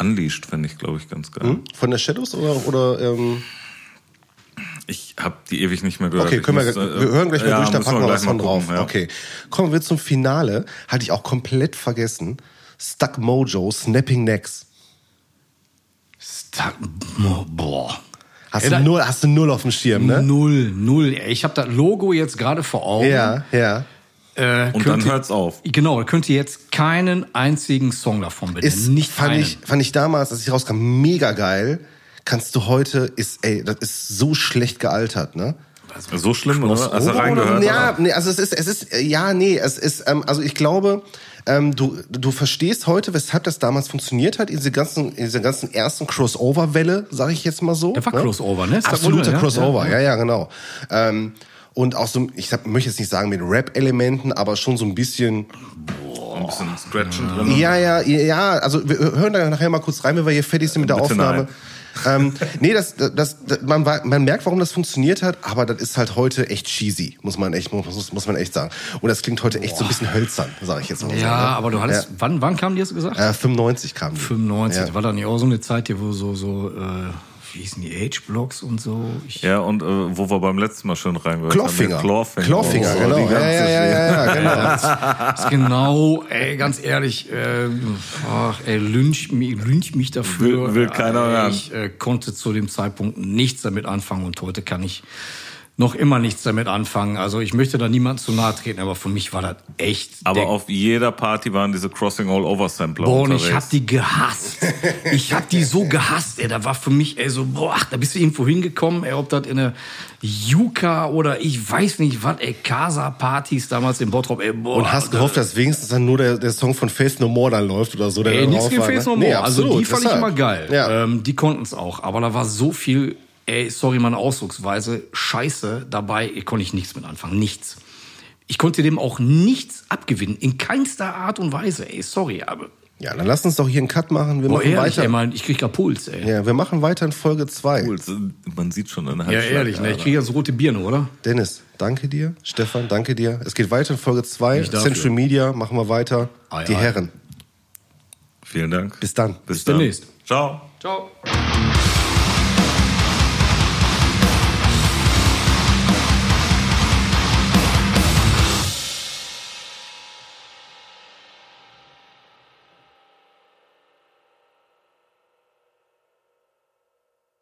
Unleashed finde ich, glaube ich, ganz geil. Hm? Von der Shadows oder, oder ähm, Ich habe die ewig nicht mehr gehört. Okay, können wir, muss, äh, wir hören gleich mal ja, durch, dann packen wir was von drauf. ja. Okay. Kommen wir zum Finale. Hatte ich auch komplett vergessen. Stuck Mojo, Snapping Necks. Stuck- Mo- Boah. Hast, Ja, du da- null, hast du null auf dem Schirm, ne? Null, null. Ich habe das Logo jetzt gerade vor Augen. Ja, ja. Äh, Und dann ihr- hört's auf. Genau, da könnt ihr jetzt keinen einzigen Song davon benennen. Ist, nicht fand einen. ich, fand ich damals, als ich rauskam, mega geil. Kannst du heute, ist, ey, das ist so schlecht gealtert, ne? So schlimm, oder? Hast du Oder- reingehört? Ja, oder? nee, also es ist, es ist, ja, nee, es ist, ähm, also ich glaube, ähm, du, du verstehst heute, weshalb das damals funktioniert hat, diese ganzen, in dieser ganzen ersten Crossover-Welle, sage ich jetzt mal so. Der war Crossover, ne? Ist das Absoluter ja? Crossover, Ja, ja, ja, genau. Ähm, und auch so, ich sag, möchte jetzt nicht sagen mit Rap-Elementen, aber schon so ein bisschen, Ein bisschen Scratchen drin. ja, ja, ja, also wir hören da nachher mal kurz rein, wenn wir hier fertig sind mit der Bitte Aufnahme. ähm, nee, das, das, das man, man merkt, warum das funktioniert hat, aber das ist halt heute echt cheesy, muss man echt, muss, muss man echt sagen. Und das klingt heute echt so ein bisschen hölzern, sage ich jetzt mal so. Ja, ne? aber du hattest, wann, wann kam die jetzt gesagt? Äh, 95 kam die. 95. Ja. War dann nicht auch so eine Zeit hier, wo so, so, äh, wie hießen die, Age-Blocks und so? Ich, Ja, und äh, wo wir beim letzten Mal schön reingehört Clawfinger. haben. Clawfinger. Clawfinger, Oh, genau. Ja, ja, ja, ja, ja, genau. ist genau, ey, ganz ehrlich, äh, ach, ey, lynch mich, lynch mich dafür. Will- will keiner Äh, hören. Ich äh, konnte zu dem Zeitpunkt nichts damit anfangen und heute kann ich noch immer nichts damit anfangen. Also ich möchte da niemand zu nahe treten, aber für mich war das echt. Aber auf jeder Party waren diese Crossing All Over Sampler Boah, und unterwegs. ich hab die gehasst. Ich hab die so gehasst, ey. Da war für mich, ey, so, boah, da bist du irgendwo hingekommen, ey, ob das in eine Yuka oder ich weiß nicht was, ey, Casa-Partys damals in Bottrop, ey, boah. Und hast gehofft, dass wenigstens dann nur der, der Song von Faith No More dann läuft oder so. Der Ey, nichts gegen war, Face ne? No More. Nee, also absolut, die fand ich deshalb. immer geil. Ja. Ähm, die konnten es auch. Aber da war so viel, ey, sorry, meine Ausdrucksweise, Scheiße dabei, konnte ich nichts mit anfangen. Nichts. Ich konnte dem auch nichts abgewinnen. In keinster Art und Weise, ey, sorry, aber. ja, dann lass uns doch hier einen Cut machen. Wir Boah, machen ehrlich, weiter. ey, ich krieg da Puls, ey. Ja, wir machen weiter in Folge 2. Cool, man sieht schon eine Ja, ehrlich, ne? Ich kriege jetzt rote Birne, oder? Dennis, danke dir. Stefan, danke dir. Es geht weiter in Folge 2. Nicht dafür. Central Media, machen wir weiter. Ei, Die ei. Herren. Vielen Dank. Bis dann. Bis, demnächst. Ciao. Ciao.